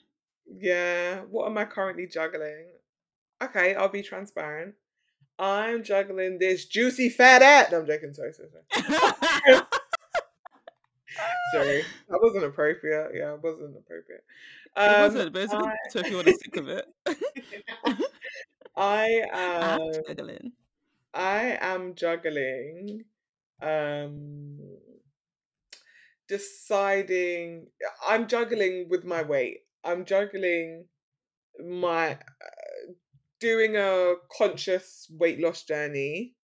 Yeah. What am I currently juggling? Okay, I'll be transparent. I'm juggling this juicy fat ass. No, I'm joking. Sorry, sorry, sorry. (laughs) (laughs) Sorry, that wasn't appropriate. Yeah, it wasn't appropriate. it Um, wasn't, but it's. I, So if you want to stick with it, (laughs) I (laughs) am. juggling. I am juggling. Um, deciding. I'm juggling with my weight. I'm juggling my uh, doing a conscious weight loss journey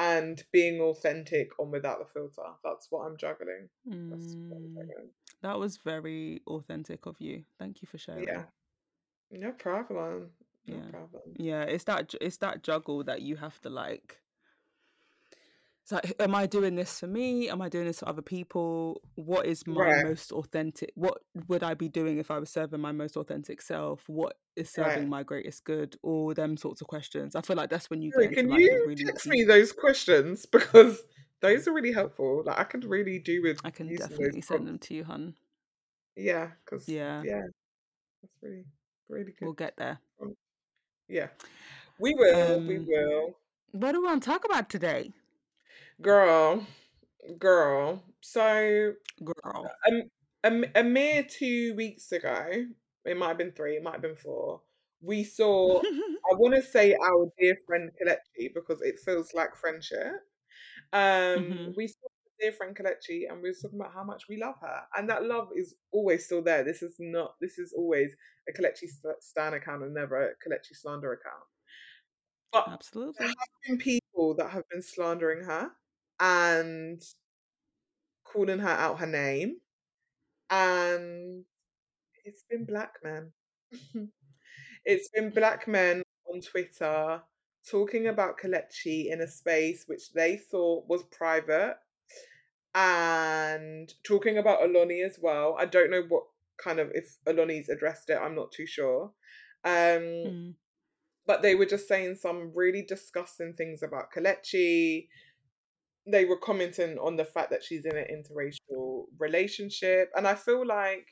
and being authentic on without the filter. That's what I'm juggling. That's what I'm Mm, juggling. that was very authentic of you. Thank you for sharing. Yeah, no problem. No Yeah. problem. Yeah, it's that it's that juggle that you have to like. It's like, am I doing this for me? Am I doing this for other people? What is my Right, most authentic? What would I be doing if I was serving my most authentic self? What is serving right. my greatest good? All them sorts of questions. I feel like that's when you Sorry, get into can like you really text deep. me those questions (laughs) because those are really helpful. Like I could really do with I can definitely send them to you, hun. Yeah, because Yeah, yeah, that's really really good we'll get there. Yeah, we will. We Um, will. what do we want to talk about today, Girl, girl. So girl? um, a, a mere two weeks ago, it might have been three, it might have been four. We saw. (laughs) I want to say our dear friend Kelechi because it feels like friendship. Um, hmm we saw our dear friend Kelechi, and we were talking about how much we love her, and that love is always still there. This is not. This is always a Kelechi st- stan account and never a Kelechi slander account. But Absolutely. there have been people that have been slandering her and calling her out her name, and it's been black men. (laughs) it's been black men on Twitter talking about Kelechi in a space which they thought was private and talking about Aloni as well. I don't know what kind of if Aloni's addressed it, I'm not too sure. Um, Mm. but they were just saying some really disgusting things about Kelechi. They were commenting on the fact that she's in an interracial relationship. And I feel like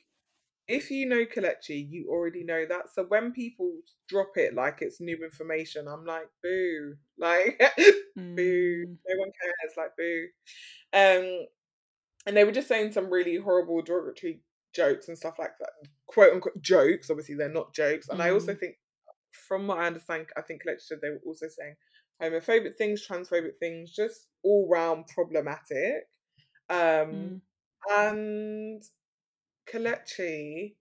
if you know Kelechi, you already know that. So when people drop it like it's new information, I'm like, boo. (laughs) Like, boo. Mm. No one cares. Like, boo. Um, and they were just saying some really horrible derogatory jokes and stuff like that. Quote unquote jokes. Obviously, they're not jokes. And I also Mm. think, from what I understand, I think Kelechi said they were also saying homophobic things, transphobic things, just all round problematic. Um, Mm. and Kelechi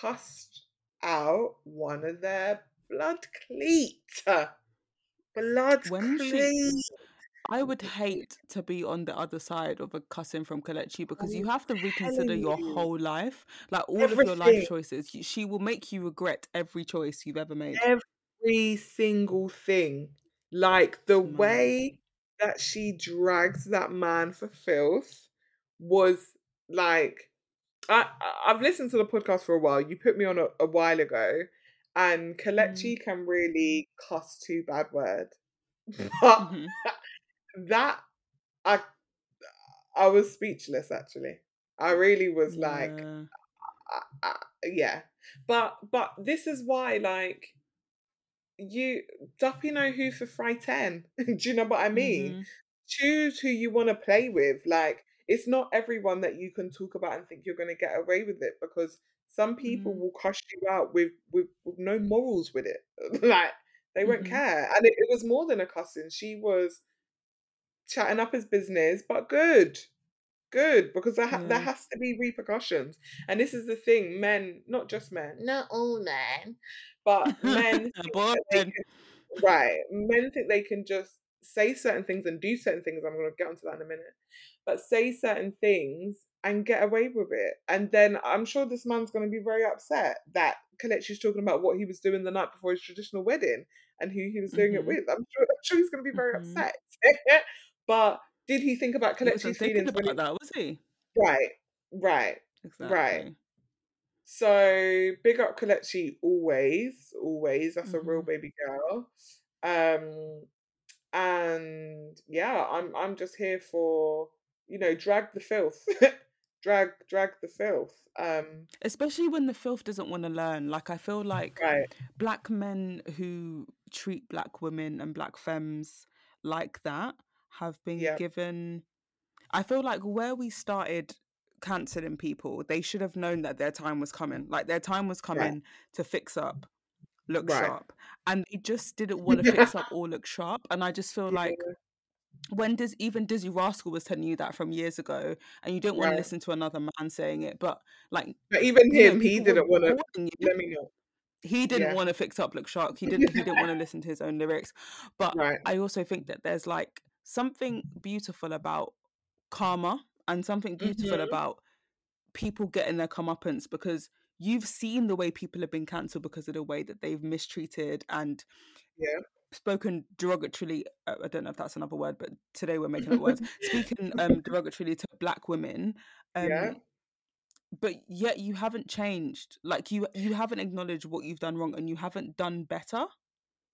cussed out one of their blood cleat. Blood When she. I would hate to be on the other side of a cussing from Kelechi because you have to reconsider your whole life, like all of your life choices. She will make you regret every choice you've ever made. every single thing. Like the Mad. way that she dragged that man for filth was like I I've listened to the podcast for a while. You put me on a, a while ago, and Mm. Can really cuss two bad word, (laughs) but hmm that I I was speechless actually. I really was like, Yeah. I, I, yeah. But but this is why like you Duppy know who for fry 10. (laughs) Do you know what I mean? hmm Choose who you want to play with. Like, it's not everyone that you can talk about and think you're going to get away with it because some people hmm will cuss you out with, with, with no morals with it. (laughs) like, they won't hmm care. And it, it was more than a cussing. She was chatting up his business, but good. Good, because there, ha- there has to be repercussions. And this is the thing men, not just men, not all men, but (laughs) men (laughs) think Boy. that they can Right. Men think they can just say certain things and do certain things. I'm going to get onto that in a minute. But say certain things and get away with it. And then I'm sure this man's going to be very upset that Kelechi's talking about what he was doing the night before his traditional wedding and who he was doing it hmm with. I'm sure, I'm sure he's going to be very hmm upset. (laughs) but did he think about wasn't feelings when he. about that, was he? Right, right, right. Exactly. So big up Kelechi always, always. That's a real hmm baby girl. Um, and yeah, I'm I'm just here for you know drag the filth, (laughs) drag drag the filth. Um, Especially when the filth doesn't want to learn. Like I feel like right, black men who treat black women and black femmes like that have been yeah, given I feel like where we started cancelling people, they should have known that their time was coming. Like their time was right, coming to fix up, look right. sharp. And they just didn't (laughs) want to fix up or look sharp. And I just feel like when does even Dizzee Rascal was telling you that from years ago, and you don't want to listen to another man saying it, but like But even you know, him, he didn't want to. Let me know. He didn't Yeah, want to fix up Look sharp. He didn't. He didn't (laughs) want to listen to his own lyrics. But right. I also think that there's like something beautiful about karma and something beautiful hmm about people getting their comeuppance because you've seen the way people have been cancelled because of the way that they've mistreated and Yeah, spoken derogatorily uh, i don't know if that's another word but today we're making up words (laughs) speaking um derogatorily to black women yeah. um but yet you haven't changed. Like you you haven't acknowledged what you've done wrong and you haven't done better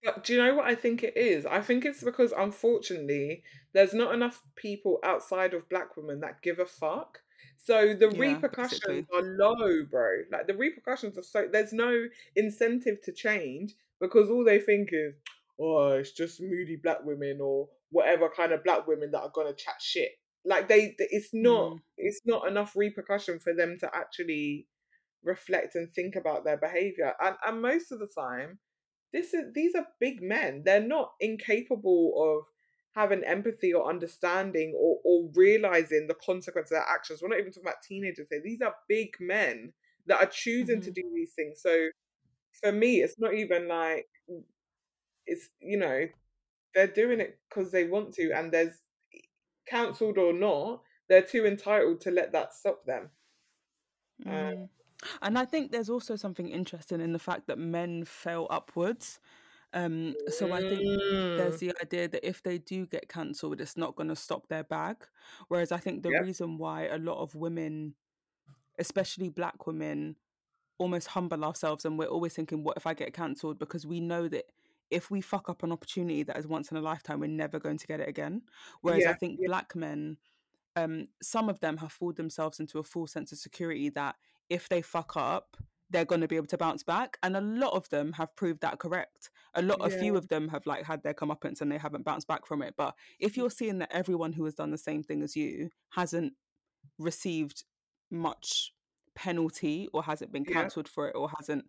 But do you know what I think it is? I think it's because unfortunately there's not enough people outside of black women that give a fuck. So the yeah repercussions basically are low, bro. Like the repercussions are so there's no incentive to change because all they think is, oh, it's just moody black women or whatever kind of black women that are gonna chat shit. Like they, it's not, mm, it's not enough repercussion for them to actually reflect and think about their behavior. And and most of the time this is these are big men. They're not incapable of having empathy or understanding or, or realizing the consequence of their actions. We're not even talking about teenagers here. These are big men that are choosing to hmm do these things. So for me, it's not even like it's you know they're doing it because they want to, and there's cancelled or not, they're too entitled to let that stop them. Mm. And i think there's also something interesting in the fact that men fell upwards Um, so I think there's mm, the idea that if they do get cancelled, it's not going to stop their bag. Whereas I think the yeah, reason why a lot of women, especially black women, almost humble ourselves and we're always thinking, what if I get cancelled? Because we know that if we fuck up an opportunity that is once in a lifetime, we're never going to get it again. Whereas I think yeah, black men, um, some of them have fooled themselves into a false sense of security that if they fuck up, they're going to be able to bounce back. And a lot of them have proved that correct. A lot, a few of them have like had their comeuppance and they haven't bounced back from it. But if you're seeing that everyone who has done the same thing as you hasn't received much penalty or hasn't been yeah, cancelled for it or hasn't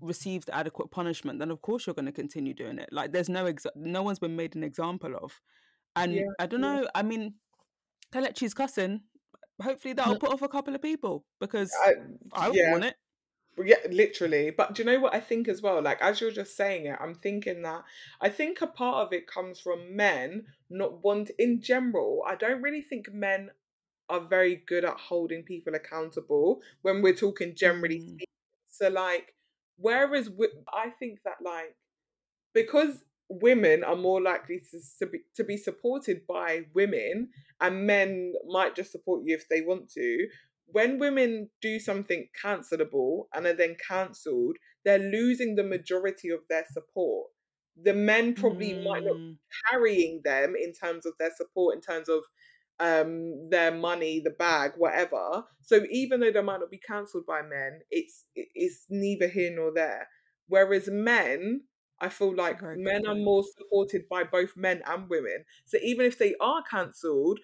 received adequate punishment, then of course you're going to continue doing it. Like there's no exa- no one's been made an example of. And yeah, I don't yeah. know. I mean, Kelechi's cussing. Hopefully that'll put off a couple of people because I, I yeah, want it. Yeah, literally. But do you know what I think as well? Like, as you're just saying it, I'm thinking that I think a part of it comes from men not want, in general, I don't really think men are very good at holding people accountable when we're talking generally Mm. So, like, whereas wi- I think that, like, because women are more likely to, to, be, to be supported by women and men might just support you if they want to when women do something cancelable and are then cancelled they're losing the majority of their support the men probably mm. might not be mm. carrying them in terms of their support in terms of um their money the bag whatever so even though they might not be cancelled by men it's it's neither here nor there whereas men I feel like men are more supported by both men and women. So even if they are cancelled,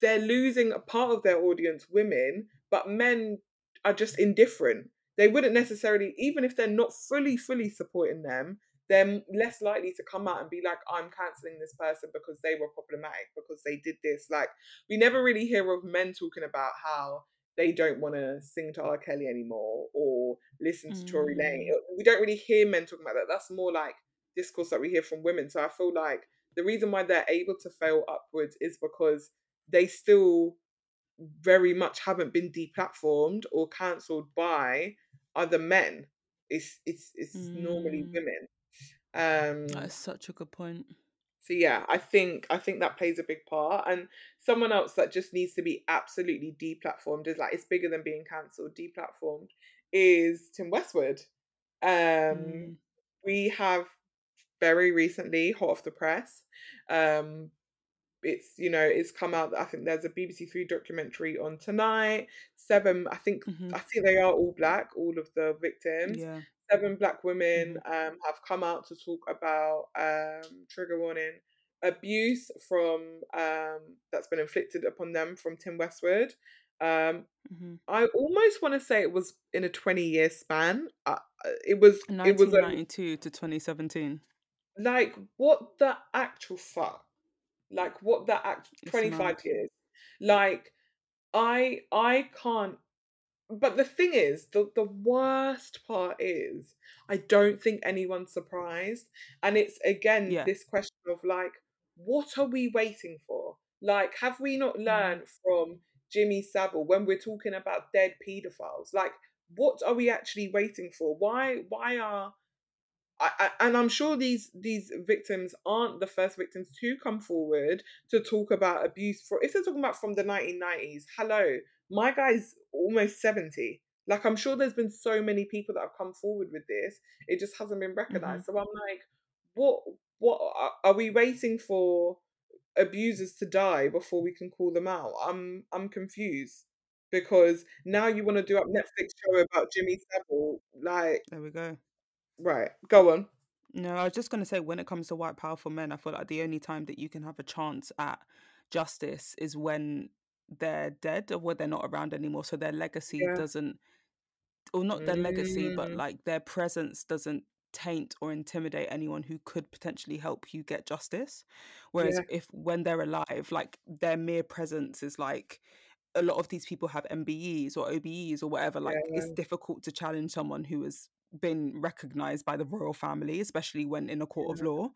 they're losing a part of their audience, women, but men are just indifferent. They wouldn't necessarily, even if they're not fully, fully supporting them, they're less likely to come out and be like, I'm cancelling this person because they were problematic, because they did this. Like, we never really hear of men talking about how they don't want to sing to R. Kelly anymore or listen to mm. Tory Lanez. Mm. We don't really hear men talking about that. That's more like discourse that we hear from women. So I feel like the reason why they're able to fail upwards is because they still very much haven't been deplatformed or cancelled by other men. It's it's it's mm. normally women. Um That's such a good point. So yeah, I think I think that plays a big part. And someone else that just needs to be absolutely deplatformed is like it's bigger than being cancelled. Deplatformed is Tim Westwood. Um, mm. We have very recently, hot off the press. Um, it's you know it's come out. I think there's a BBC Three documentary on tonight. Seven, I think mm-hmm. I think they are all black, all of the victims. Yeah seven black women mm-hmm. um, have come out to talk about um, trigger warning abuse from um, that's been inflicted upon them from Tim Westwood. Um, mm-hmm. I almost want to say it was in a twenty year span. Uh, uh it was it was ninety two to twenty seventeen. Like what the actual fuck? Like what the act twenty five years? Like I I can't but the thing is, the, the worst part is, I don't think anyone's surprised. And it's again yeah. this question of like, what are we waiting for? Like, have we not mm. learned from Jimmy Savile when we're talking about dead paedophiles? Like, what are we actually waiting for? Why why are I, I, and I'm sure these these victims aren't the first victims to come forward to talk about abuse for if they're talking about from the 1990s hello my guy's almost 70 like i'm sure there's been so many people that have come forward with this it just hasn't been recognized. Mm-hmm. so i'm like what what are we waiting for abusers to die before we can call them out? I'm i'm confused because now you want to do a netflix show about jimmy savile like there we go. Right go on. No i was just going to say when it comes to white powerful men i feel like the only time that you can have a chance at justice is when they're dead or when they're not around anymore. So their legacy yeah. doesn't, or not their mm. legacy, but mm. like their presence doesn't taint or intimidate anyone who could potentially help you get justice. Whereas yeah. if when they're alive, like their mere presence is like, a lot of these people have MBEs or OBEs or whatever. Like yeah. it's difficult to challenge someone who has been recognized by the royal family, especially when in a court of law.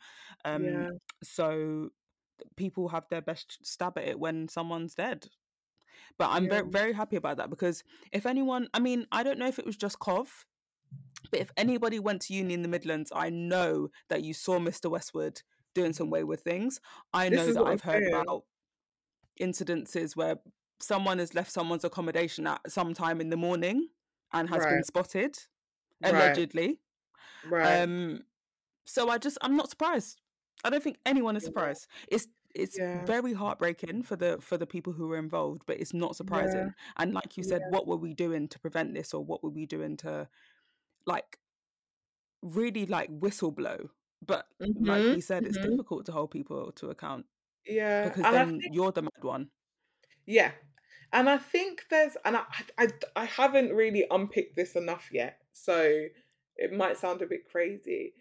Um. So people have their best stab at it when someone's dead. But I'm very very happy about that because if anyone, I mean, I don't know if it was just Cov, but if anybody went to uni in the Midlands, I know that you saw Mr. Westwood doing some wayward things. I know that I've heard saying. about incidences where someone has left someone's accommodation at some time in the morning and has right. been spotted allegedly. Right. Um so I just I'm not surprised. I don't think anyone is surprised. It's it's yeah. very heartbreaking for the for the people who were involved, but it's not surprising. Yeah. And like you said, yeah. what were we doing to prevent this, or what were we doing to, like, really like whistle blow? But mm-hmm. like we said, mm-hmm. it's difficult to hold people to account. Yeah, because and then think, you're the mad one. Yeah, and I think there's, and I, I I haven't really unpicked this enough yet, so it might sound a bit crazy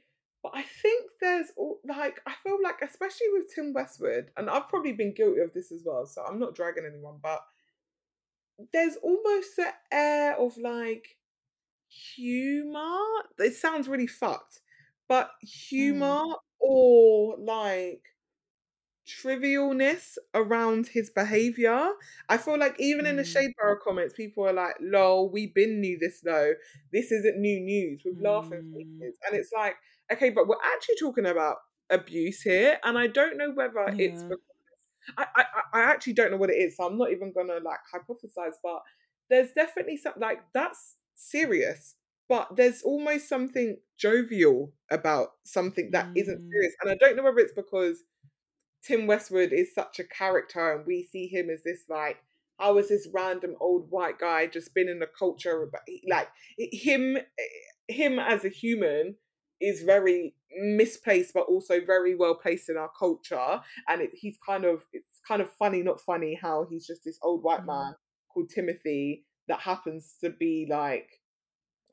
but I think there's like I feel like especially with Tim Westwood, and I've probably been guilty of this as well, so I'm not dragging anyone, but there's almost an air of like humor. It sounds really fucked, but humor mm. or like trivialness around his behavior. I feel like even mm. in the mm. Shade Barrow comments, people are like, lol, we been knew this though. This isn't new news with mm. laughing faces. And it's like, okay, but we're actually talking about abuse here, and I don't know whether it's because I, I I actually don't know what it is, so I'm not even gonna like hypothesize, but there's definitely something like that's serious, but there's almost something jovial about something that isn't Mm. serious, and I don't know whether it's because Tim Westwood is such a character, and we see him as this like, how is this random old white guy just been in the culture? But like him, him as a human is very misplaced, but also very well placed in our culture. And it, he's kind of it's kind of funny, not funny, how he's just this old white Mm. man called Timothy that happens to be like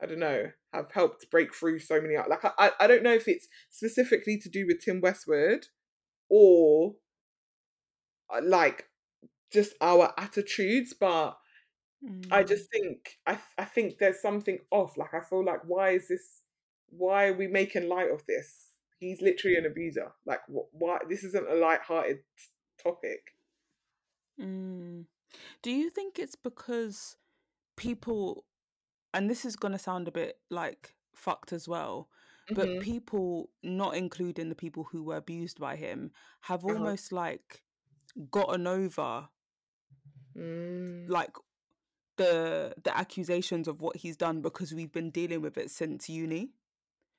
I don't know, have helped break through so many. Like I, I don't know if it's specifically to do with Tim Westwood or uh, like just our attitudes, but I Mm. just think I I think there's something off. Like I feel like why is this? Why are we making light of this? He's literally an abuser. Like wh- why? This isn't a light-hearted topic. Mm. Do you think it's because people, and this is going to sound a bit like fucked as well, but hmm people, not including the people who were abused by him, have Uh-huh. almost like gotten over Mm. like the the accusations of what he's done because we've been dealing with it since uni.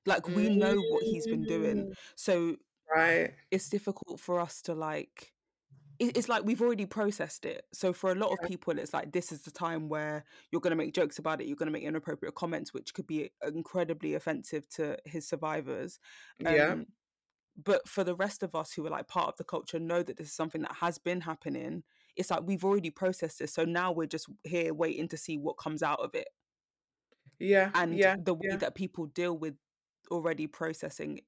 Like we know what he's been doing. Mm. So Right. it's difficult for us to like it's like we've already processed it. So for a lot of people, it's like this is the time where you're going to make jokes about it. You're going to make inappropriate comments, which could be incredibly offensive to his survivors. Yeah. Um, but for the rest of us who are like part of the culture, know that this is something that has been happening. It's like we've already processed this, so now we're just here waiting to see what comes out of it. Yeah. And Yeah. the way Yeah. that people deal with already processing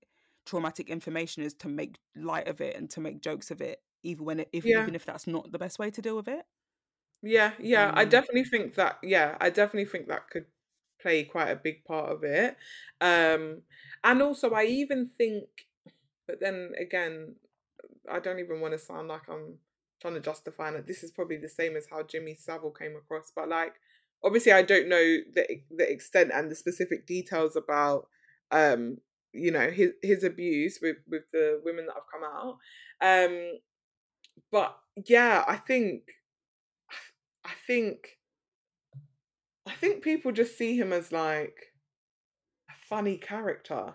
traumatic information is to make light of it and to make jokes of it, even when it, if Yeah. even if that's not the best way to deal with it. Yeah. Yeah. I Um, definitely think that. Yeah, I definitely think that could play quite a big part of it. Um, and also, I even think, but then again, I don't even want to sound like I'm trying to justify it. This is probably the same as how Jimmy Savile came across, but like, obviously, I don't know the the extent and the specific details about, um, you know, his his abuse with with the women that have come out. Um, but yeah, I think, I think, I think people just see him as like a funny character.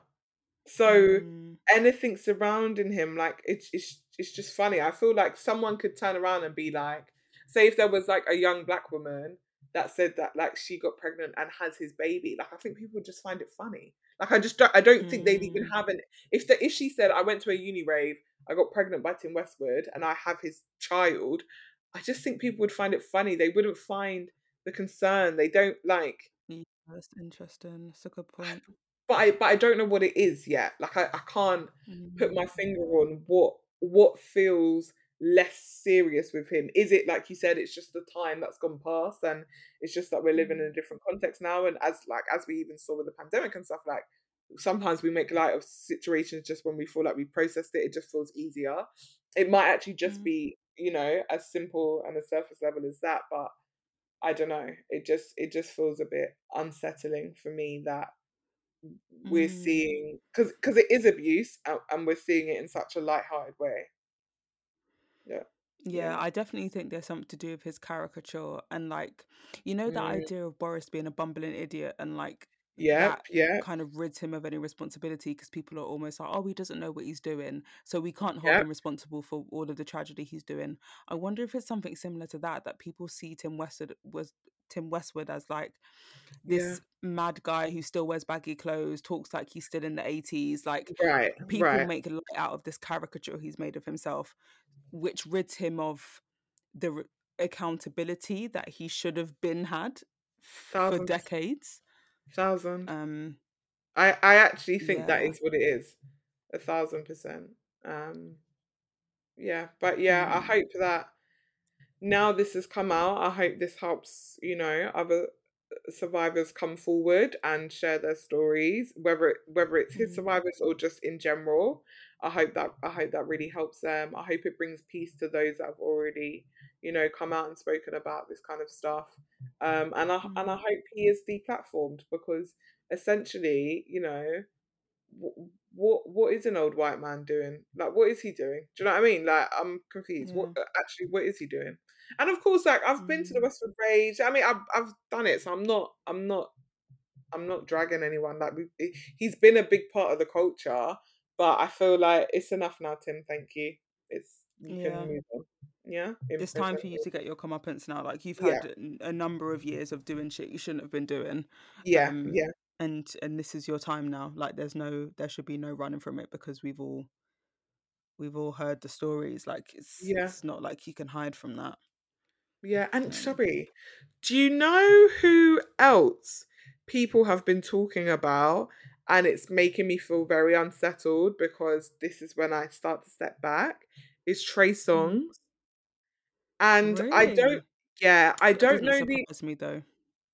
So mm, anything surrounding him, like it's it's it's just funny. I feel like someone could turn around and be like, say if there was like a young black woman that said that like she got pregnant and has his baby, like I think people would just find it funny. Like I just don't I don't think they'd even mm, have an if the if she said I went to a uni rave, I got pregnant by Tim Westwood and I have his child, I just think people would find it funny. They wouldn't find the concern. They don't like yeah, that's interesting. That's a good point. but I but I don't know what it is yet. Like I, I can't put my Mm, finger on what what feels less serious with him. Is it like you said, it's just the time that's gone past and it's just that we're living in mm, a different context now. And as like as we even saw with the pandemic and stuff, like sometimes we make light of situations just when we feel like we processed it, it just feels easier. It might actually just mm, be, you know, as simple and a surface level as that, but I don't know. It just it just feels a bit unsettling for me that we're mm. seeing because because it is abuse and, and we're seeing it in such a light-hearted way. Yeah, Yeah, yeah, I definitely think there's something to do with his caricature and like, you know, that mm, idea of Boris being a bumbling idiot and like yeah yep, kind of rids him of any responsibility because people are almost like, oh, he doesn't know what he's doing, so we can't hold yep, him responsible for all of the tragedy he's doing. I wonder if it's something similar to that that people see Tim Westwood was Tim Westwood as like yeah. this mad guy who still wears baggy clothes, talks like he's still in the 80s, like Right, people right. make light out of this caricature he's made of himself which rids him of the r- accountability that he should have been had f- for decades. thousand. Um, I I actually think that yeah. is what it is. A thousand percent. Um, yeah, but yeah, I Mm, hope that now this has come out, I hope this helps, you know, other survivors come forward and share their stories, whether it, whether it's his mm, survivors or just in general. I hope that I hope that really helps them. I hope it brings peace to those that have already, you know, come out and spoken about this kind of stuff. Um, and I and I mm, hope he is deplatformed because essentially, you know, what what is an old white man doing? Like, what is he doing? Do you know what I mean? Like, I'm confused. What actually, what is he doing? And of course, like I've been to the Mm. Westwood Raves. I mean, I've I've done it, so I'm not I'm not I'm not dragging anyone. Like we, he- he's been a big part of the culture, but I feel like it's enough now, Tim. Thank you. It's you Yeah. can move on. Yeah, It's time for you to get your comeuppance now. Like you've Yeah, had n- a number of years of doing shit you shouldn't have been doing. yeah, Um yeah, and and this is your time now. Like there's no there should be no running from it because we've all we've all heard the stories. Like it's yeah, it's not like you can hide from that. Yeah. And sorry, do you know who else people have been talking about? And it's making me feel very unsettled because this is when I start to step back. Is Trey mm, Songz, and I don't. Yeah, I That don't doesn't know the surprise me though.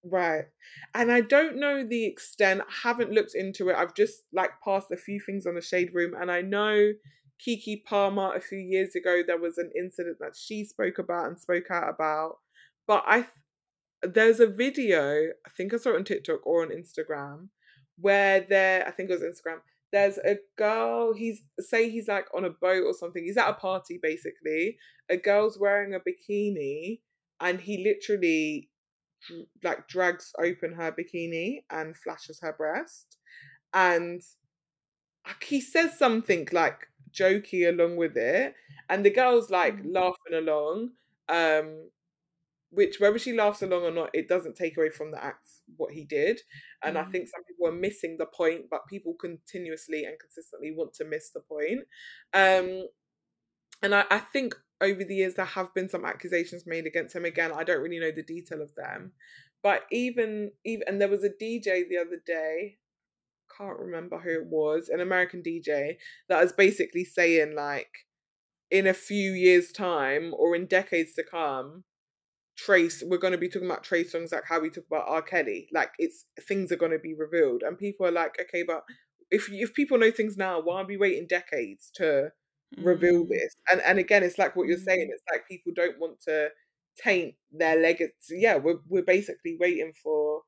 Right. And I don't know the extent. I haven't looked into it. I've just like passed a few things on the shade room and I know Keke Palmer a few years ago there was an incident that she spoke about and spoke out about. But I th- there's a video, I think I saw it on TikTok or on Instagram, where there I think it was Instagram. There's a girl, he's say he's like on a boat or something. He's at a party basically. A girl's wearing a bikini and he literally like drags open her bikini and flashes her breast and he says something like jokey along with it and the girl's like Mm, laughing along um which whether she laughs along or not it doesn't take away from the act what he did and i mm, think some people are missing the point but people continuously and consistently want to miss the point um and I, I think over the years there have been some accusations made against him. Again i don't really know the detail of them but even even and there was a dj the other day can't remember who it was an american dj that was basically saying like in a few years time or in decades to come trace we're going to be talking about Trey Songz like how we talk about r kelly like it's things are going to be revealed and people are like okay but if if people know things now why are we waiting decades to reveal mm, this. And and again, it's like what you're saying. mm, It's like people don't want to taint their legacy. Yeah, we're we're basically waiting for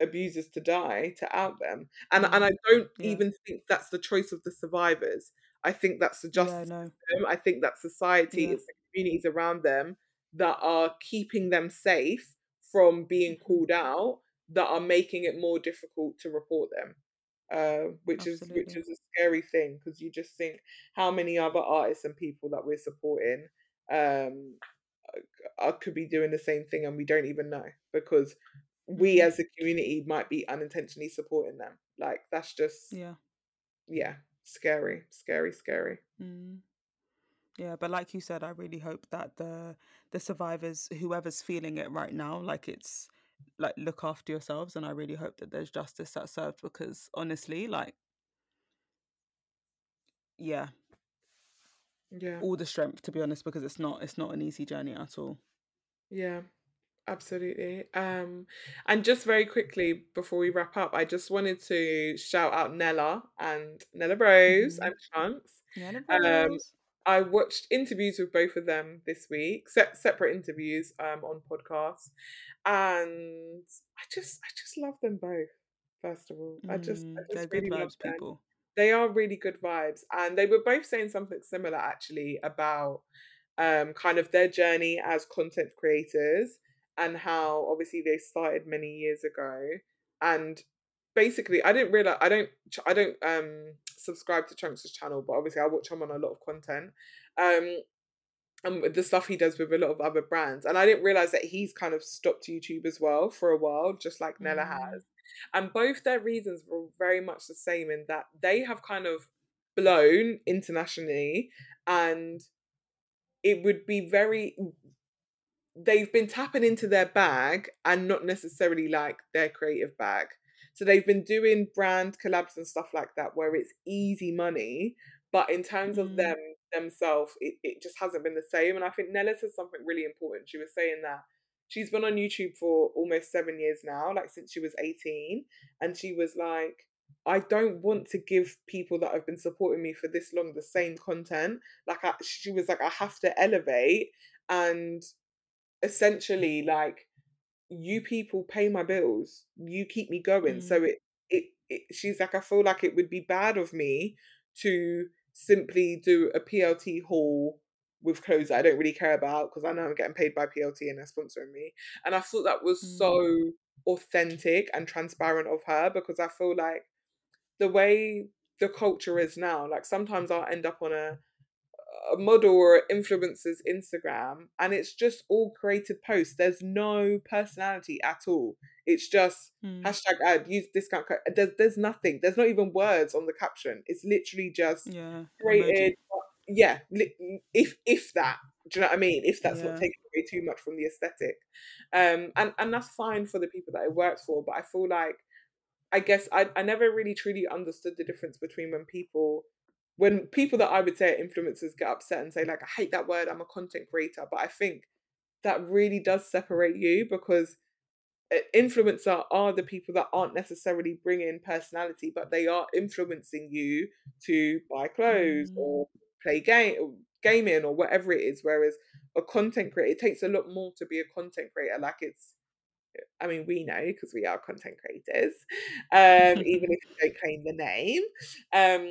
abusers to die to out them. And and mm. I don't Yeah. even think that's the choice of the survivors. I think that's the Yeah, no. I think that society, Yeah. it's the communities around them that are keeping them safe from being hmm called out, that are making it more difficult to report them. Uh, which is which is a scary thing because you just think how many other artists and people that we're supporting um uh, could be doing the same thing and we don't even know because we hmm as a community might be unintentionally supporting them like that's just Yeah. yeah scary scary scary Mm. Yeah, but like you said, I really hope that the the survivors, whoever's feeling it right now, like it's like look after yourselves, and I really hope that there's justice that's served because honestly, like yeah, yeah all the strength to be honest, because it's not it's not an easy journey at all. yeah Absolutely. Um, and just very quickly before we wrap up, I just wanted to shout out Nella and Nella Rose hmm and Chunkz. Yeah, the Um, rose. I watched interviews with both of them this week, se- separate interviews um, on podcasts, and I just I just love them both. First of all, I just I Mm, they're just good really love them. people. They are really good vibes, and they were both saying something similar actually about um, kind of their journey as content creators and how obviously they started many years ago and basically i didn't realize i don't i don't um subscribe to Chunkz' channel but obviously i watch him on a lot of content um and with the stuff he does with a lot of other brands and i didn't realize that he's kind of stopped youtube as well for a while just like nella Mm, has and both their reasons were very much the same in that they have kind of blown internationally and it would be very they've been tapping into their bag and not necessarily like their creative bag. So they've been doing brand collabs and stuff like that where it's easy money, but in terms of mm, them themselves, it, it just hasn't been the same. And I think Nella said something really important. She was saying that she's been on YouTube for almost seven years now, like since she was 18. And she was like, I don't want to give people that have been supporting me for this long the same content. Like I, she was like, I have to elevate and essentially like you people pay my bills you keep me going so mm, it it it, she's like, I feel like it would be bad of me to simply do a PLT haul with clothes that I don't really care about because I know I'm getting paid by PLT and they're sponsoring me. And I thought that was Mm. so authentic and transparent of her because I feel like the way the culture is now, like sometimes I'll end up on a a model or influencer's Instagram and it's just all created posts. There's no personality at all. It's just Mm. hashtag ad, use discount code. There's there's nothing. There's not even words on the caption. It's literally just Yeah. created. Yeah, if if that. Do you know what I mean? If that's Yeah. not taking away too much from the aesthetic, um, and and that's fine for the people that it works for. But I feel like, I guess I I never really truly understood the difference between when people, when people that I would say are influencers get upset and say like I hate that word. I'm a content creator, but I think that really does separate you because influencer are the people that aren't necessarily bringing personality, but they are influencing you to buy clothes Mm. or play game gaming or whatever it is. Whereas a content creator, it takes a lot more to be a content creator. Like it's, I mean, we know because we are content creators, um, even if you don't claim the name. Um,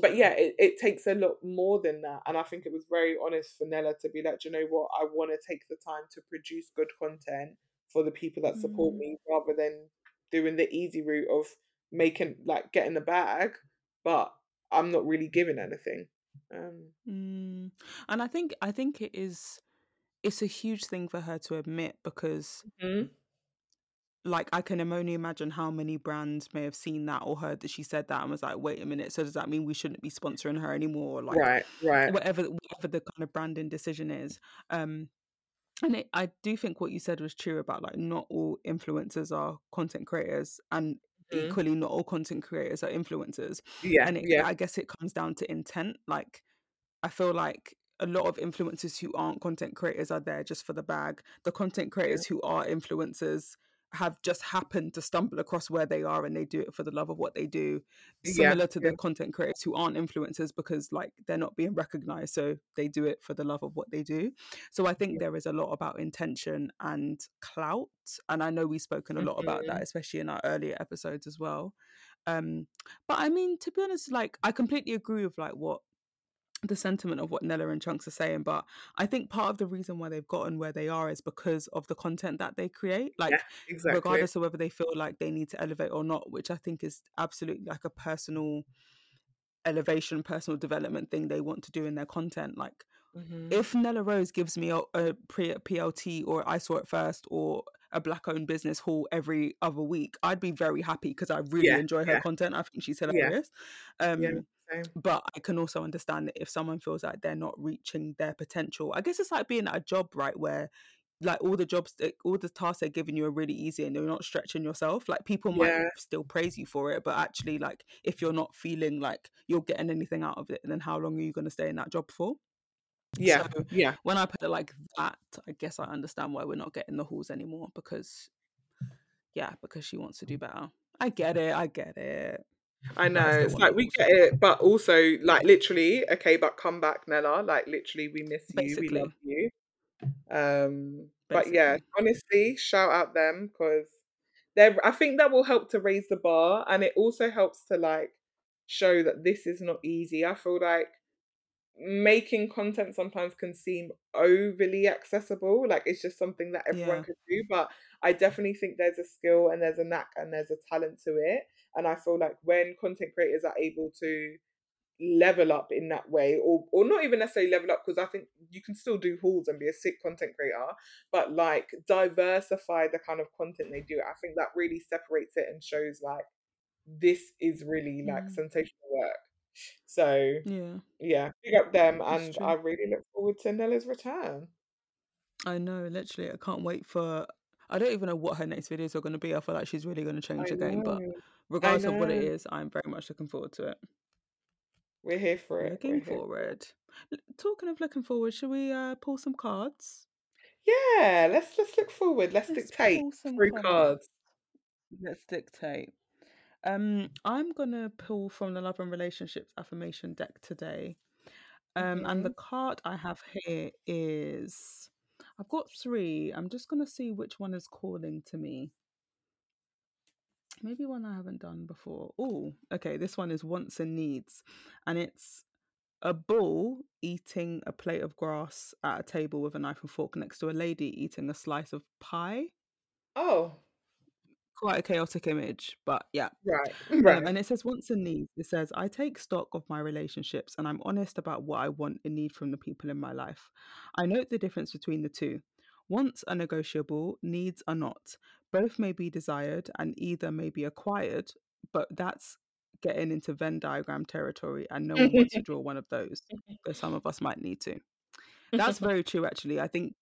but yeah, it, it takes a lot more than that. And I think it was very honest for Nella to be like, you know what, I want to take the time to produce good content for the people that support Mm. me rather than doing the easy route of making like getting the bag, but I'm not really giving anything. Um, Mm. And I think I think it is it's a huge thing for her to admit because mhm. Like I can only imagine how many brands may have seen that or heard that she said that and was like, wait a minute, so does that mean we shouldn't be sponsoring her anymore? Like Right, right. whatever whatever the kind of branding decision is. Um and it, I do think what you said was true about like not all influencers are content creators and Mhm. equally not all content creators are influencers. Yeah, And it, yeah, I guess it comes down to intent. Like I feel like a lot of influencers who aren't content creators are there just for the bag. The content creators who are influencers have just happened to stumble across where they are and they do it for the love of what they do. yeah, Similar to yeah, the content creators who aren't influencers because like they're not being recognized. So they do it for the love of what they do. So I think yeah. there is a lot about intention and clout. And I know we've spoken a lot about Mhm. that, especially in our earlier episodes as well. Um, but I mean, to be honest, like I completely agree with like what the sentiment of what Nella and Chunkz are saying, but I think part of the reason why they've gotten where they are is because of the content that they create. Yeah, Like, exactly. regardless of whether they feel like they need to elevate or not, which I think is absolutely like a personal elevation, personal development thing they want to do in their content. Like, Mhm. if Nella Rose gives me a, a pre PLT or I saw it first or a black owned business haul every other week, I'd be very happy because I really Yeah, enjoy her yeah, content. I think she's yeah, hilarious. yeah. Um, But I can also understand that if someone feels like they're not reaching their potential, I guess it's like being at a job, right? Where like all the jobs, all the tasks they're giving you are really easy and you're not stretching yourself. Like people might Yeah, still praise you for it, but actually, like if you're not feeling like you're getting anything out of it, then how long are you going to stay in that job for? yeah, So yeah. when I put it like that, I guess I understand why we're not getting the halls anymore because, yeah, because she wants to do better. I get it. I get it. I know. It's like we get it, but also like literally, okay, but come back, Nella. Like literally, we miss you. We love you. Um, but yeah, honestly, shout out them because they're. I think that will help to raise the bar, and it also helps to like show that this is not easy. I feel like making content sometimes can seem overly accessible. Like it's just something that everyone Yeah. could do. But I definitely think there's a skill and there's a knack and there's a talent to it. And I feel like when content creators are able to level up in that way, or or not even necessarily level up, because I think you can still do hauls and be a sick content creator, but like diversify the kind of content they do. I think that really separates it and shows like this is really like Mm. sensational work. So Yeah, yeah, pick up them, it's and I really look forward to Nella's return. I know, literally. I can't wait for. I don't even know what her next videos are going to be. I feel like she's really going to change I the game, but regardless of what it is, I'm very much looking forward to it. We're here for it. We're Looking here forward. Talking of looking forward, should we uh, pull some cards? Yeah, let's let's look forward. Let's Let's dictate through cards. cards. Let's dictate. Um, I'm gonna pull from the Love and Relationships affirmation deck today. Um, and the card I have here is I've got three. I'm just gonna see which one is calling to me. maybe one I haven't done before. Oh, okay. This one is wants and needs, and it's a bull eating a plate of grass at a table with a knife and fork next to a lady eating a slice of pie. Oh, Quite a chaotic image, but yeah. right, (laughs) Um, right. and it says wants and needs. It says I take stock of my relationships and I'm honest about what I want and need from the people in my life. I note the difference between the two. Wants are negotiable, needs are not. Both may be desired and either may be acquired, but that's getting into Venn diagram territory and no one wants to (laughs) draw one of those, though some of us might need to. (laughs) That's very true, actually. I think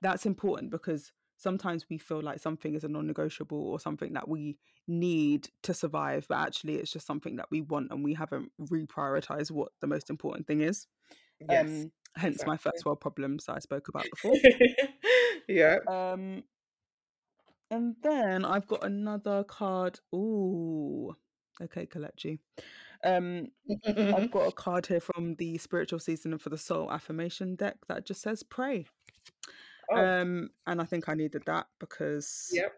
that's important because sometimes we feel like something is a non negotiable or something that we need to survive, but actually it's just something that we want and we haven't reprioritized what the most important thing is. yes, Um, hence my first world problems that I spoke about before. (laughs) yeah. Um, and then I've got another card. Ooh, okay, Kelechi. Um, I've (laughs) got a card here from the Spiritual Season for the Soul affirmation deck that just says pray. Oh, Um, and I think I needed that because yep.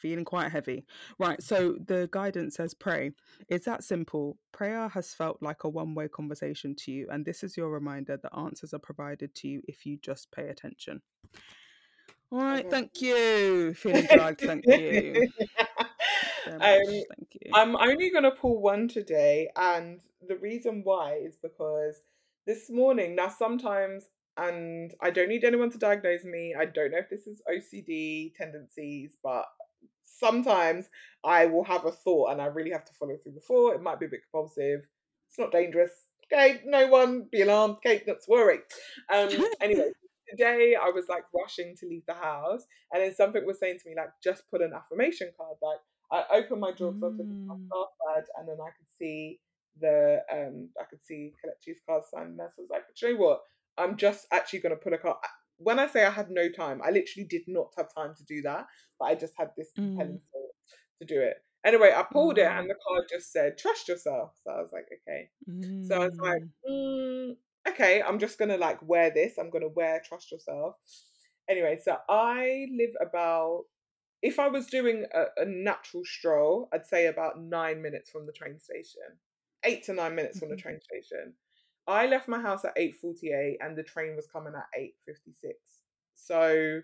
feeling quite heavy. Right, so the guidance says pray. It's that simple. Prayer has felt like a one way conversation to you, and this is your reminder that answers are provided to you if you just pay attention. All right, Okay. thank you. Feeling dragged, thank you. (laughs) Um, thank you. I'm only going to pull one today, and the reason why is because this morning, now sometimes, and I don't need anyone to diagnose me, I don't know if this is OCD tendencies, but sometimes I will have a thought and I really have to follow through the thought. It might be a bit compulsive. It's not dangerous. Okay, no one be alarmed. Okay, not to worry. Um, (laughs) anyway, today I was like rushing to leave the house, and then something was saying to me like, just put an affirmation card. Like I opened my drawer because I was looking at my Mm. and then I could see the um I could see Kelechi's card signed, and I was like, do you know what? I'm just actually gonna put a card. When I say I had no time, I literally did not have time to do that, but I just had this Mm. thought to do it. Anyway, I pulled it, Oh. and the card just said, "Trust yourself." So I was like, okay. So I was like, Mm. mm, okay, I'm just gonna like wear this. I'm gonna wear trust yourself. Anyway, so I live about if I was doing a, a natural stroll, I'd say about nine minutes from the train station. Eight to nine minutes from the Mhm. train station. I left my house at 8.48 and the train was coming at 8.56. So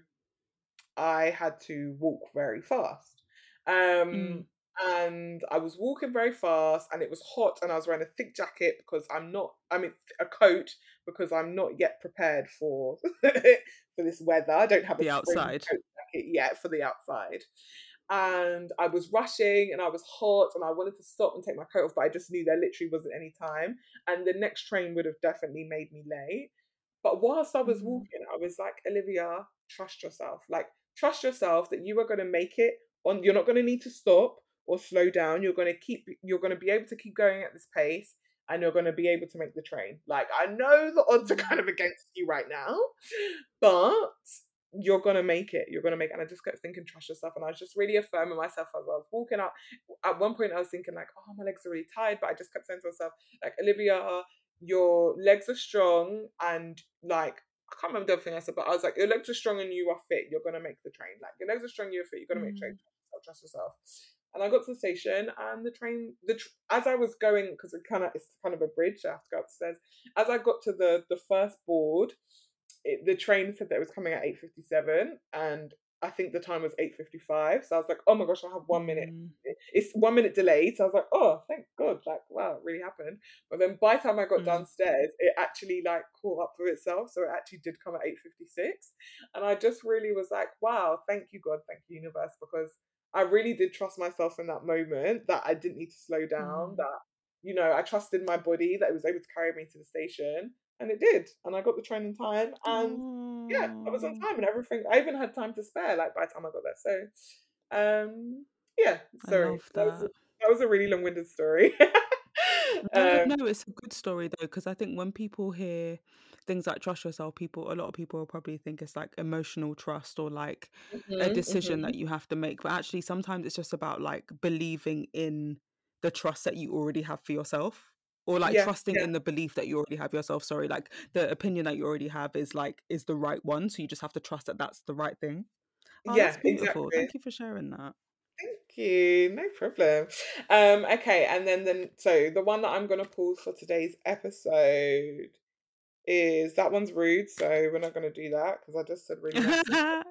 I had to walk very fast. Um, Mm. and I was walking very fast and it was hot and I was wearing a thick jacket because I'm not I mean a coat because I'm not yet prepared for (laughs) for this weather. I don't have The spring outside. jacket yet for the outside. And I was rushing and I was hot and I wanted to stop and take my coat off, but I just knew there literally wasn't any time. And the next train would have definitely made me late. But whilst I was Mm. walking, I was like, Olivia, trust yourself. Like, trust yourself that you are going to make it on, you're not going to need to stop or slow down. You're going to keep, you're going to be able to keep going at this pace and you're going to be able to make the train. Like, I know the odds are kind of against you right now, but you're to make it. You're to make it. And I just kept thinking, trust yourself. And I was just really affirming myself as I was walking out. At one point, I was thinking, like, oh, my legs are really tired. But I just kept saying to myself, like, Olivia, your legs are strong and like I can't remember the other thing I said, but I was like, your legs are strong and you are fit. You're gonna make the train. Like your legs are strong, you're fit. You're gonna make the train. Mm. Trust yourself. And I got to the station, and the train. The tr- as I was going, because it kind of it's kind of a bridge. I have to go upstairs. As I got to the the first board, it, the train said that it was coming at eight fifty seven, and I think the time was eight fifty five. So I was like, oh my gosh, I have one minute Mm. it's one minute delayed. So I was like, oh, thank God. Like, wow, it really happened. But then by the time I got Mm. downstairs, it actually like caught up for itself. So it actually did come at 8.56. And I just really was like, wow, thank you, God. Thank you, universe. Because I really did trust myself in that moment that I didn't need to slow down, Mm. that, you know, I trusted my body that it was able to carry me to the station. And it did. And I got the train in time. And yeah, I was on Oh, time and everything. I even had time to spare, like by the time I got there. So, um, yeah, sorry, love that was a, that. that was a really long-winded story. (laughs) No, um, no, it's a good story though, because I think when people hear things like trust yourself, people, a lot of people will probably think it's like emotional trust or like a mhm, decision mhm. that you have to make. But actually, sometimes it's just about like believing in the trust that you already have for yourself. Or like Yeah, trusting yeah, in the belief that you already have yourself. Sorry, like the opinion that you already have is like is the right one. So you just have to trust that that's the right thing. Oh, yeah, beautiful. exactly. Thank you for sharing that. Thank you. No problem. Um, okay, and then then so the one that I'm gonna pull for today's episode is that one's rude, so we're not gonna do that because I just said really. (laughs)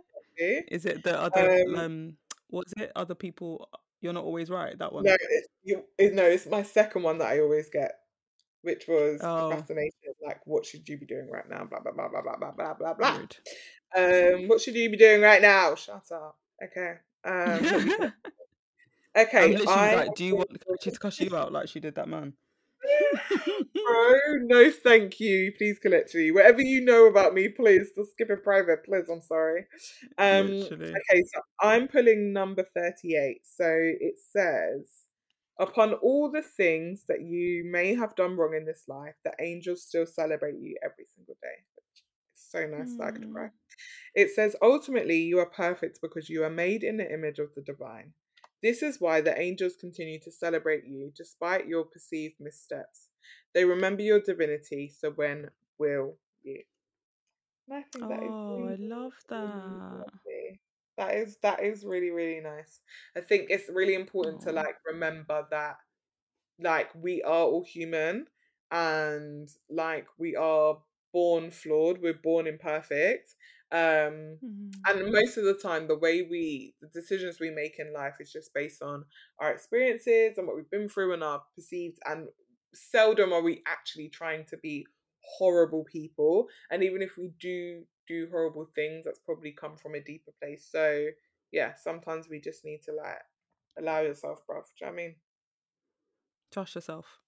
Is it the other Um, um what's it? Other people you're not always right, that one. no, it, you, it, no, it's my second one that I always get, which was Oh, procrastination. Like, what should you be doing right now? Blah blah blah blah blah blah blah blah blah. Um, what should you be doing right now? Shut up. Okay. Um, (laughs) okay. I like, do you want Kelechi to cuss you out like she did that man? (laughs) (laughs) Bro, no thank you. Please collect me. Whatever you know about me, please just skip it private, please. I'm sorry. Um Literally. okay, so I'm pulling number 38. So it says upon all the things that you may have done wrong in this life, the angels still celebrate you every single day. It's so nice that I could Mm. cry. It says ultimately you are perfect because you are made in the image of the divine. This is why the angels continue to celebrate you despite your perceived missteps. They remember your divinity, so when will you? And I think that is Oh, I really, love that. That is that is really, really nice. I think it's really important to like remember that like we are all human and like we are born flawed, we're born imperfect. Um Mm. and most of the time the way we the decisions we make in life is just based on our experiences and what we've been through and our perceived and seldom are we actually trying to be horrible people and even if we do do horrible things that's probably come from a deeper place so yeah sometimes we just need to like allow yourself bruv do you know what i mean Trust yourself.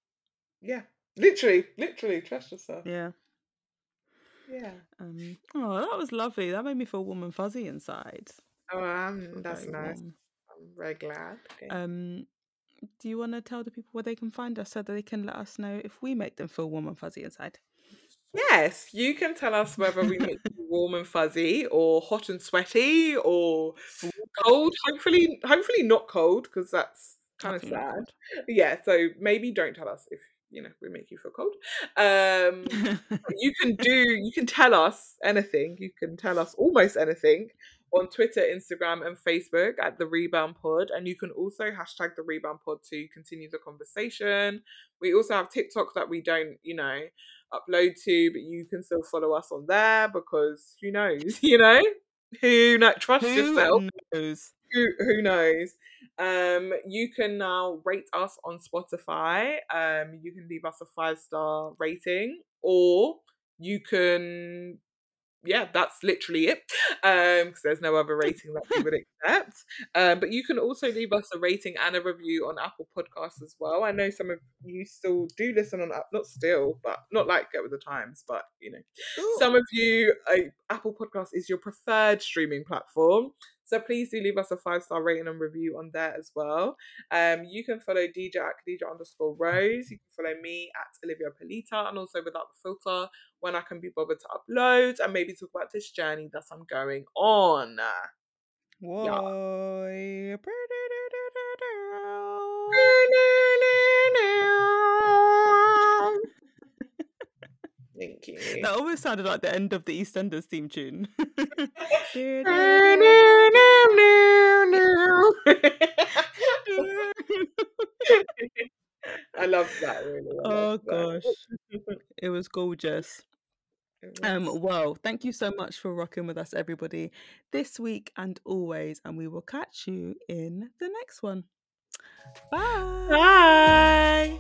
yeah literally literally trust yourself Yeah. yeah Um oh, that was lovely. That made me feel warm and fuzzy inside. oh um, that's nice warm. i'm very glad okay. Um do you want to tell the people where they can find us so that they can let us know if we make them feel warm and fuzzy inside? Yes, you can tell us whether we make you warm and fuzzy or hot and sweaty or cold. Hopefully, hopefully not cold because that's kind of sad. cold. Yeah, so maybe don't tell us if you know we make you feel cold. Um, (laughs) you can do you can tell us anything. You can tell us almost anything on Twitter, Instagram, and Facebook at the Rebound Pod, and you can also hashtag the Rebound Pod to continue the conversation. We also have TikTok that we don't, you know, upload to, but you can still follow us on there because who knows, (laughs) you know, who know, trust yourself. knows? who who knows? Um you can now rate us on spotify. Um you can leave us a five star rating or you can yeah that's literally it um because there's no other (laughs) rating that we would accept um but you can also leave us a rating and a review on apple podcasts as well i know some of you still do listen on App- not still but not like get with the times but you know Ooh. some of you uh, apple podcast is your preferred streaming platform so please do leave us a five star rating and review on there as well. Um you can follow Deeja at dj underscore rose. You can follow me at Alivia Pearlita and also without the filter when i can be bothered to upload and maybe talk about this journey that i'm going on. Why? Thank you That almost sounded like the end of the EastEnders theme tune. (laughs) I love that really. I oh love that. gosh, it was gorgeous. Um, was. well, thank you so much for rocking with us, everybody, this week and always, and we will catch you in the next one. Bye. Bye.